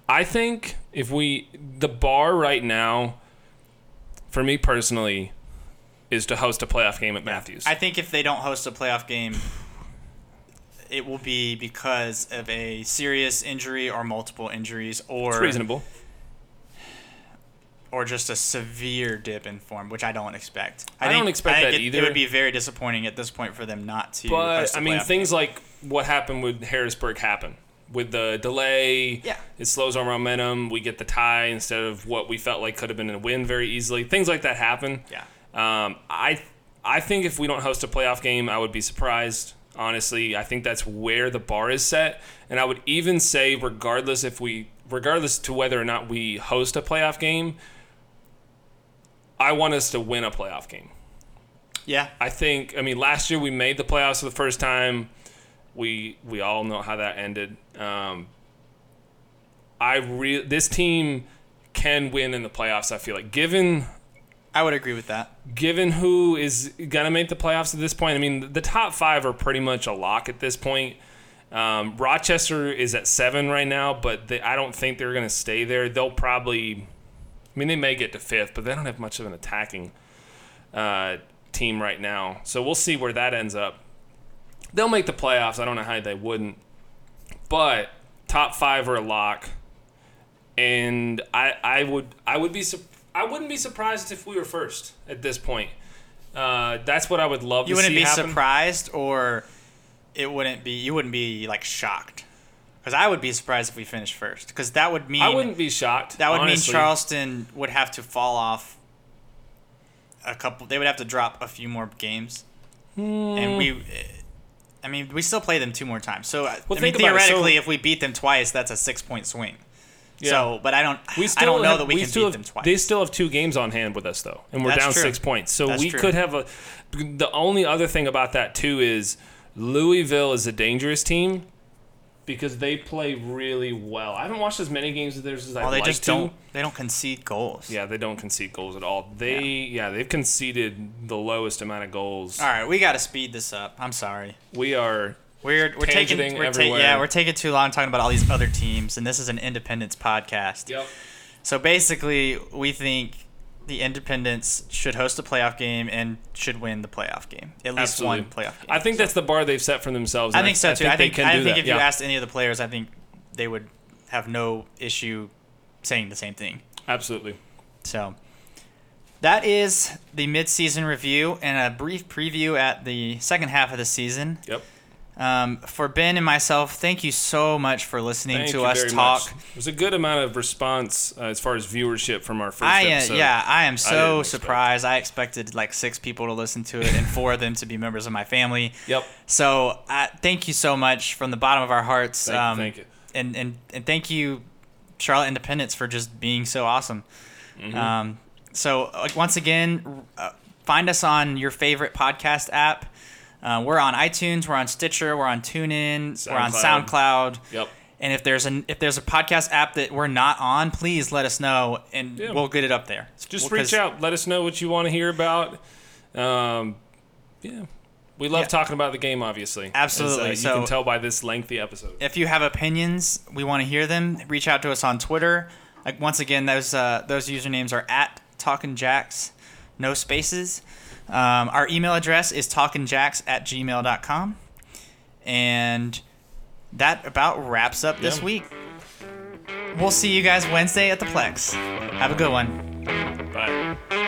I think if we the bar right now, for me personally, is to host a playoff game at Matthews. I think if they don't host a playoff game, it will be because of a serious injury or multiple injuries, or it's reasonable. or just a severe dip in form, which I don't expect. I don't expect think that it, either. It would be very disappointing at this point for them not to. But host a I mean, things game. like what happened with Harrisburg happen. With the delay, Yeah. it slows our momentum. We get the tie instead of what we felt like could have been a win very easily. Things like that happen. yeah, Um, I I think if we don't host a playoff game, I would be surprised. Honestly, I think that's where the bar is set, and I would even say, regardless if we, regardless to whether or not we host a playoff game, I want us to win a playoff game. yeah, I think. I mean, last year we made the playoffs for the first time. We we all know how that ended. Um, I re- this team can win in the playoffs. I feel like given I would agree with that. given who is gonna make the playoffs at this point, I mean the top five are pretty much a lock at this point. Um, Rochester is at seven right now, but they, I don't think they're gonna stay there. They'll probably, I mean, they may get to fifth, but they don't have much of an attacking uh, team right now. So we'll see where that ends up. They'll make the playoffs. I don't know how they wouldn't, but top five are a lock, and I I would I would be I wouldn't be surprised if we were first at this point. Uh, that's what I would love to see. You wouldn't be happen. surprised, or it wouldn't be. You wouldn't be like shocked, because I would be surprised if we finished first, because that would mean I wouldn't be shocked. That would honestly. mean Charleston would have to fall off a couple. They would have to drop a few more games, and we. I mean, we still play them two more times. So I mean, it. So- theoretically, if we beat them twice, that's a six-point swing. Yeah. So, but I don't. We I don't know have- that we, can still beat have, them twice. They still have two games on hand with us though, and we're That's down true. six points. So That's we true. could have a. The only other thing about that too is Louisville is a dangerous team because they play really well. I haven't watched as many games of theirs as well, I'd they like just to. don't. They don't concede goals. Yeah, they don't concede goals at all. They yeah, they've conceded the lowest amount of goals. All right, we got to speed this up. I'm sorry. We are We're we're taking we're ta- yeah we're taking too long talking about all these other teams, and this is an Independence podcast. Yep. So basically, we think the Independence should host a playoff game and should win the playoff game. At least Absolutely. one playoff game. I think So- that's the bar they've set for themselves. I think so too. I think, they can I think if you asked any of the players, I think they would have no issue saying the same thing. Absolutely. So that is the midseason review and a brief preview at the second half of the season. Yep. Um, for Ben and myself, thank you so much for listening Thank to us talk. much. There's a good amount of response uh, as far as viewership from our first I uh, episode. yeah, I am so expect. surprised. I expected like six people to listen to it and four of them to be members of my family. Yep. So uh, thank you so much from the bottom of our hearts. Thank you, um, thank you. And, and and thank you, Charlotte Independence, for just being so awesome. Mm-hmm. Um, so like once again, uh, find us on your favorite podcast app. Uh, we're on iTunes, we're on Stitcher, we're on TuneIn, we're on SoundCloud. SoundCloud. Yep. And if there's an if there's a podcast app that we're not on, please let us know and Yeah. we'll get it up there. Just Well, reach out. Let us know what you want to hear about. Um, yeah. We love Yeah. talking about the game, obviously. as, Absolutely. uh, you So- can tell by this lengthy episode. If you have opinions, we want to hear them. Reach out to us on Twitter. Like once again, those uh, those usernames are at Talkin' Jacks, no spaces. Um, our email address is talkingjacks at gmail.com. And that about wraps up this week. We'll see you guys Wednesday at the Plex. Have a good one. Bye.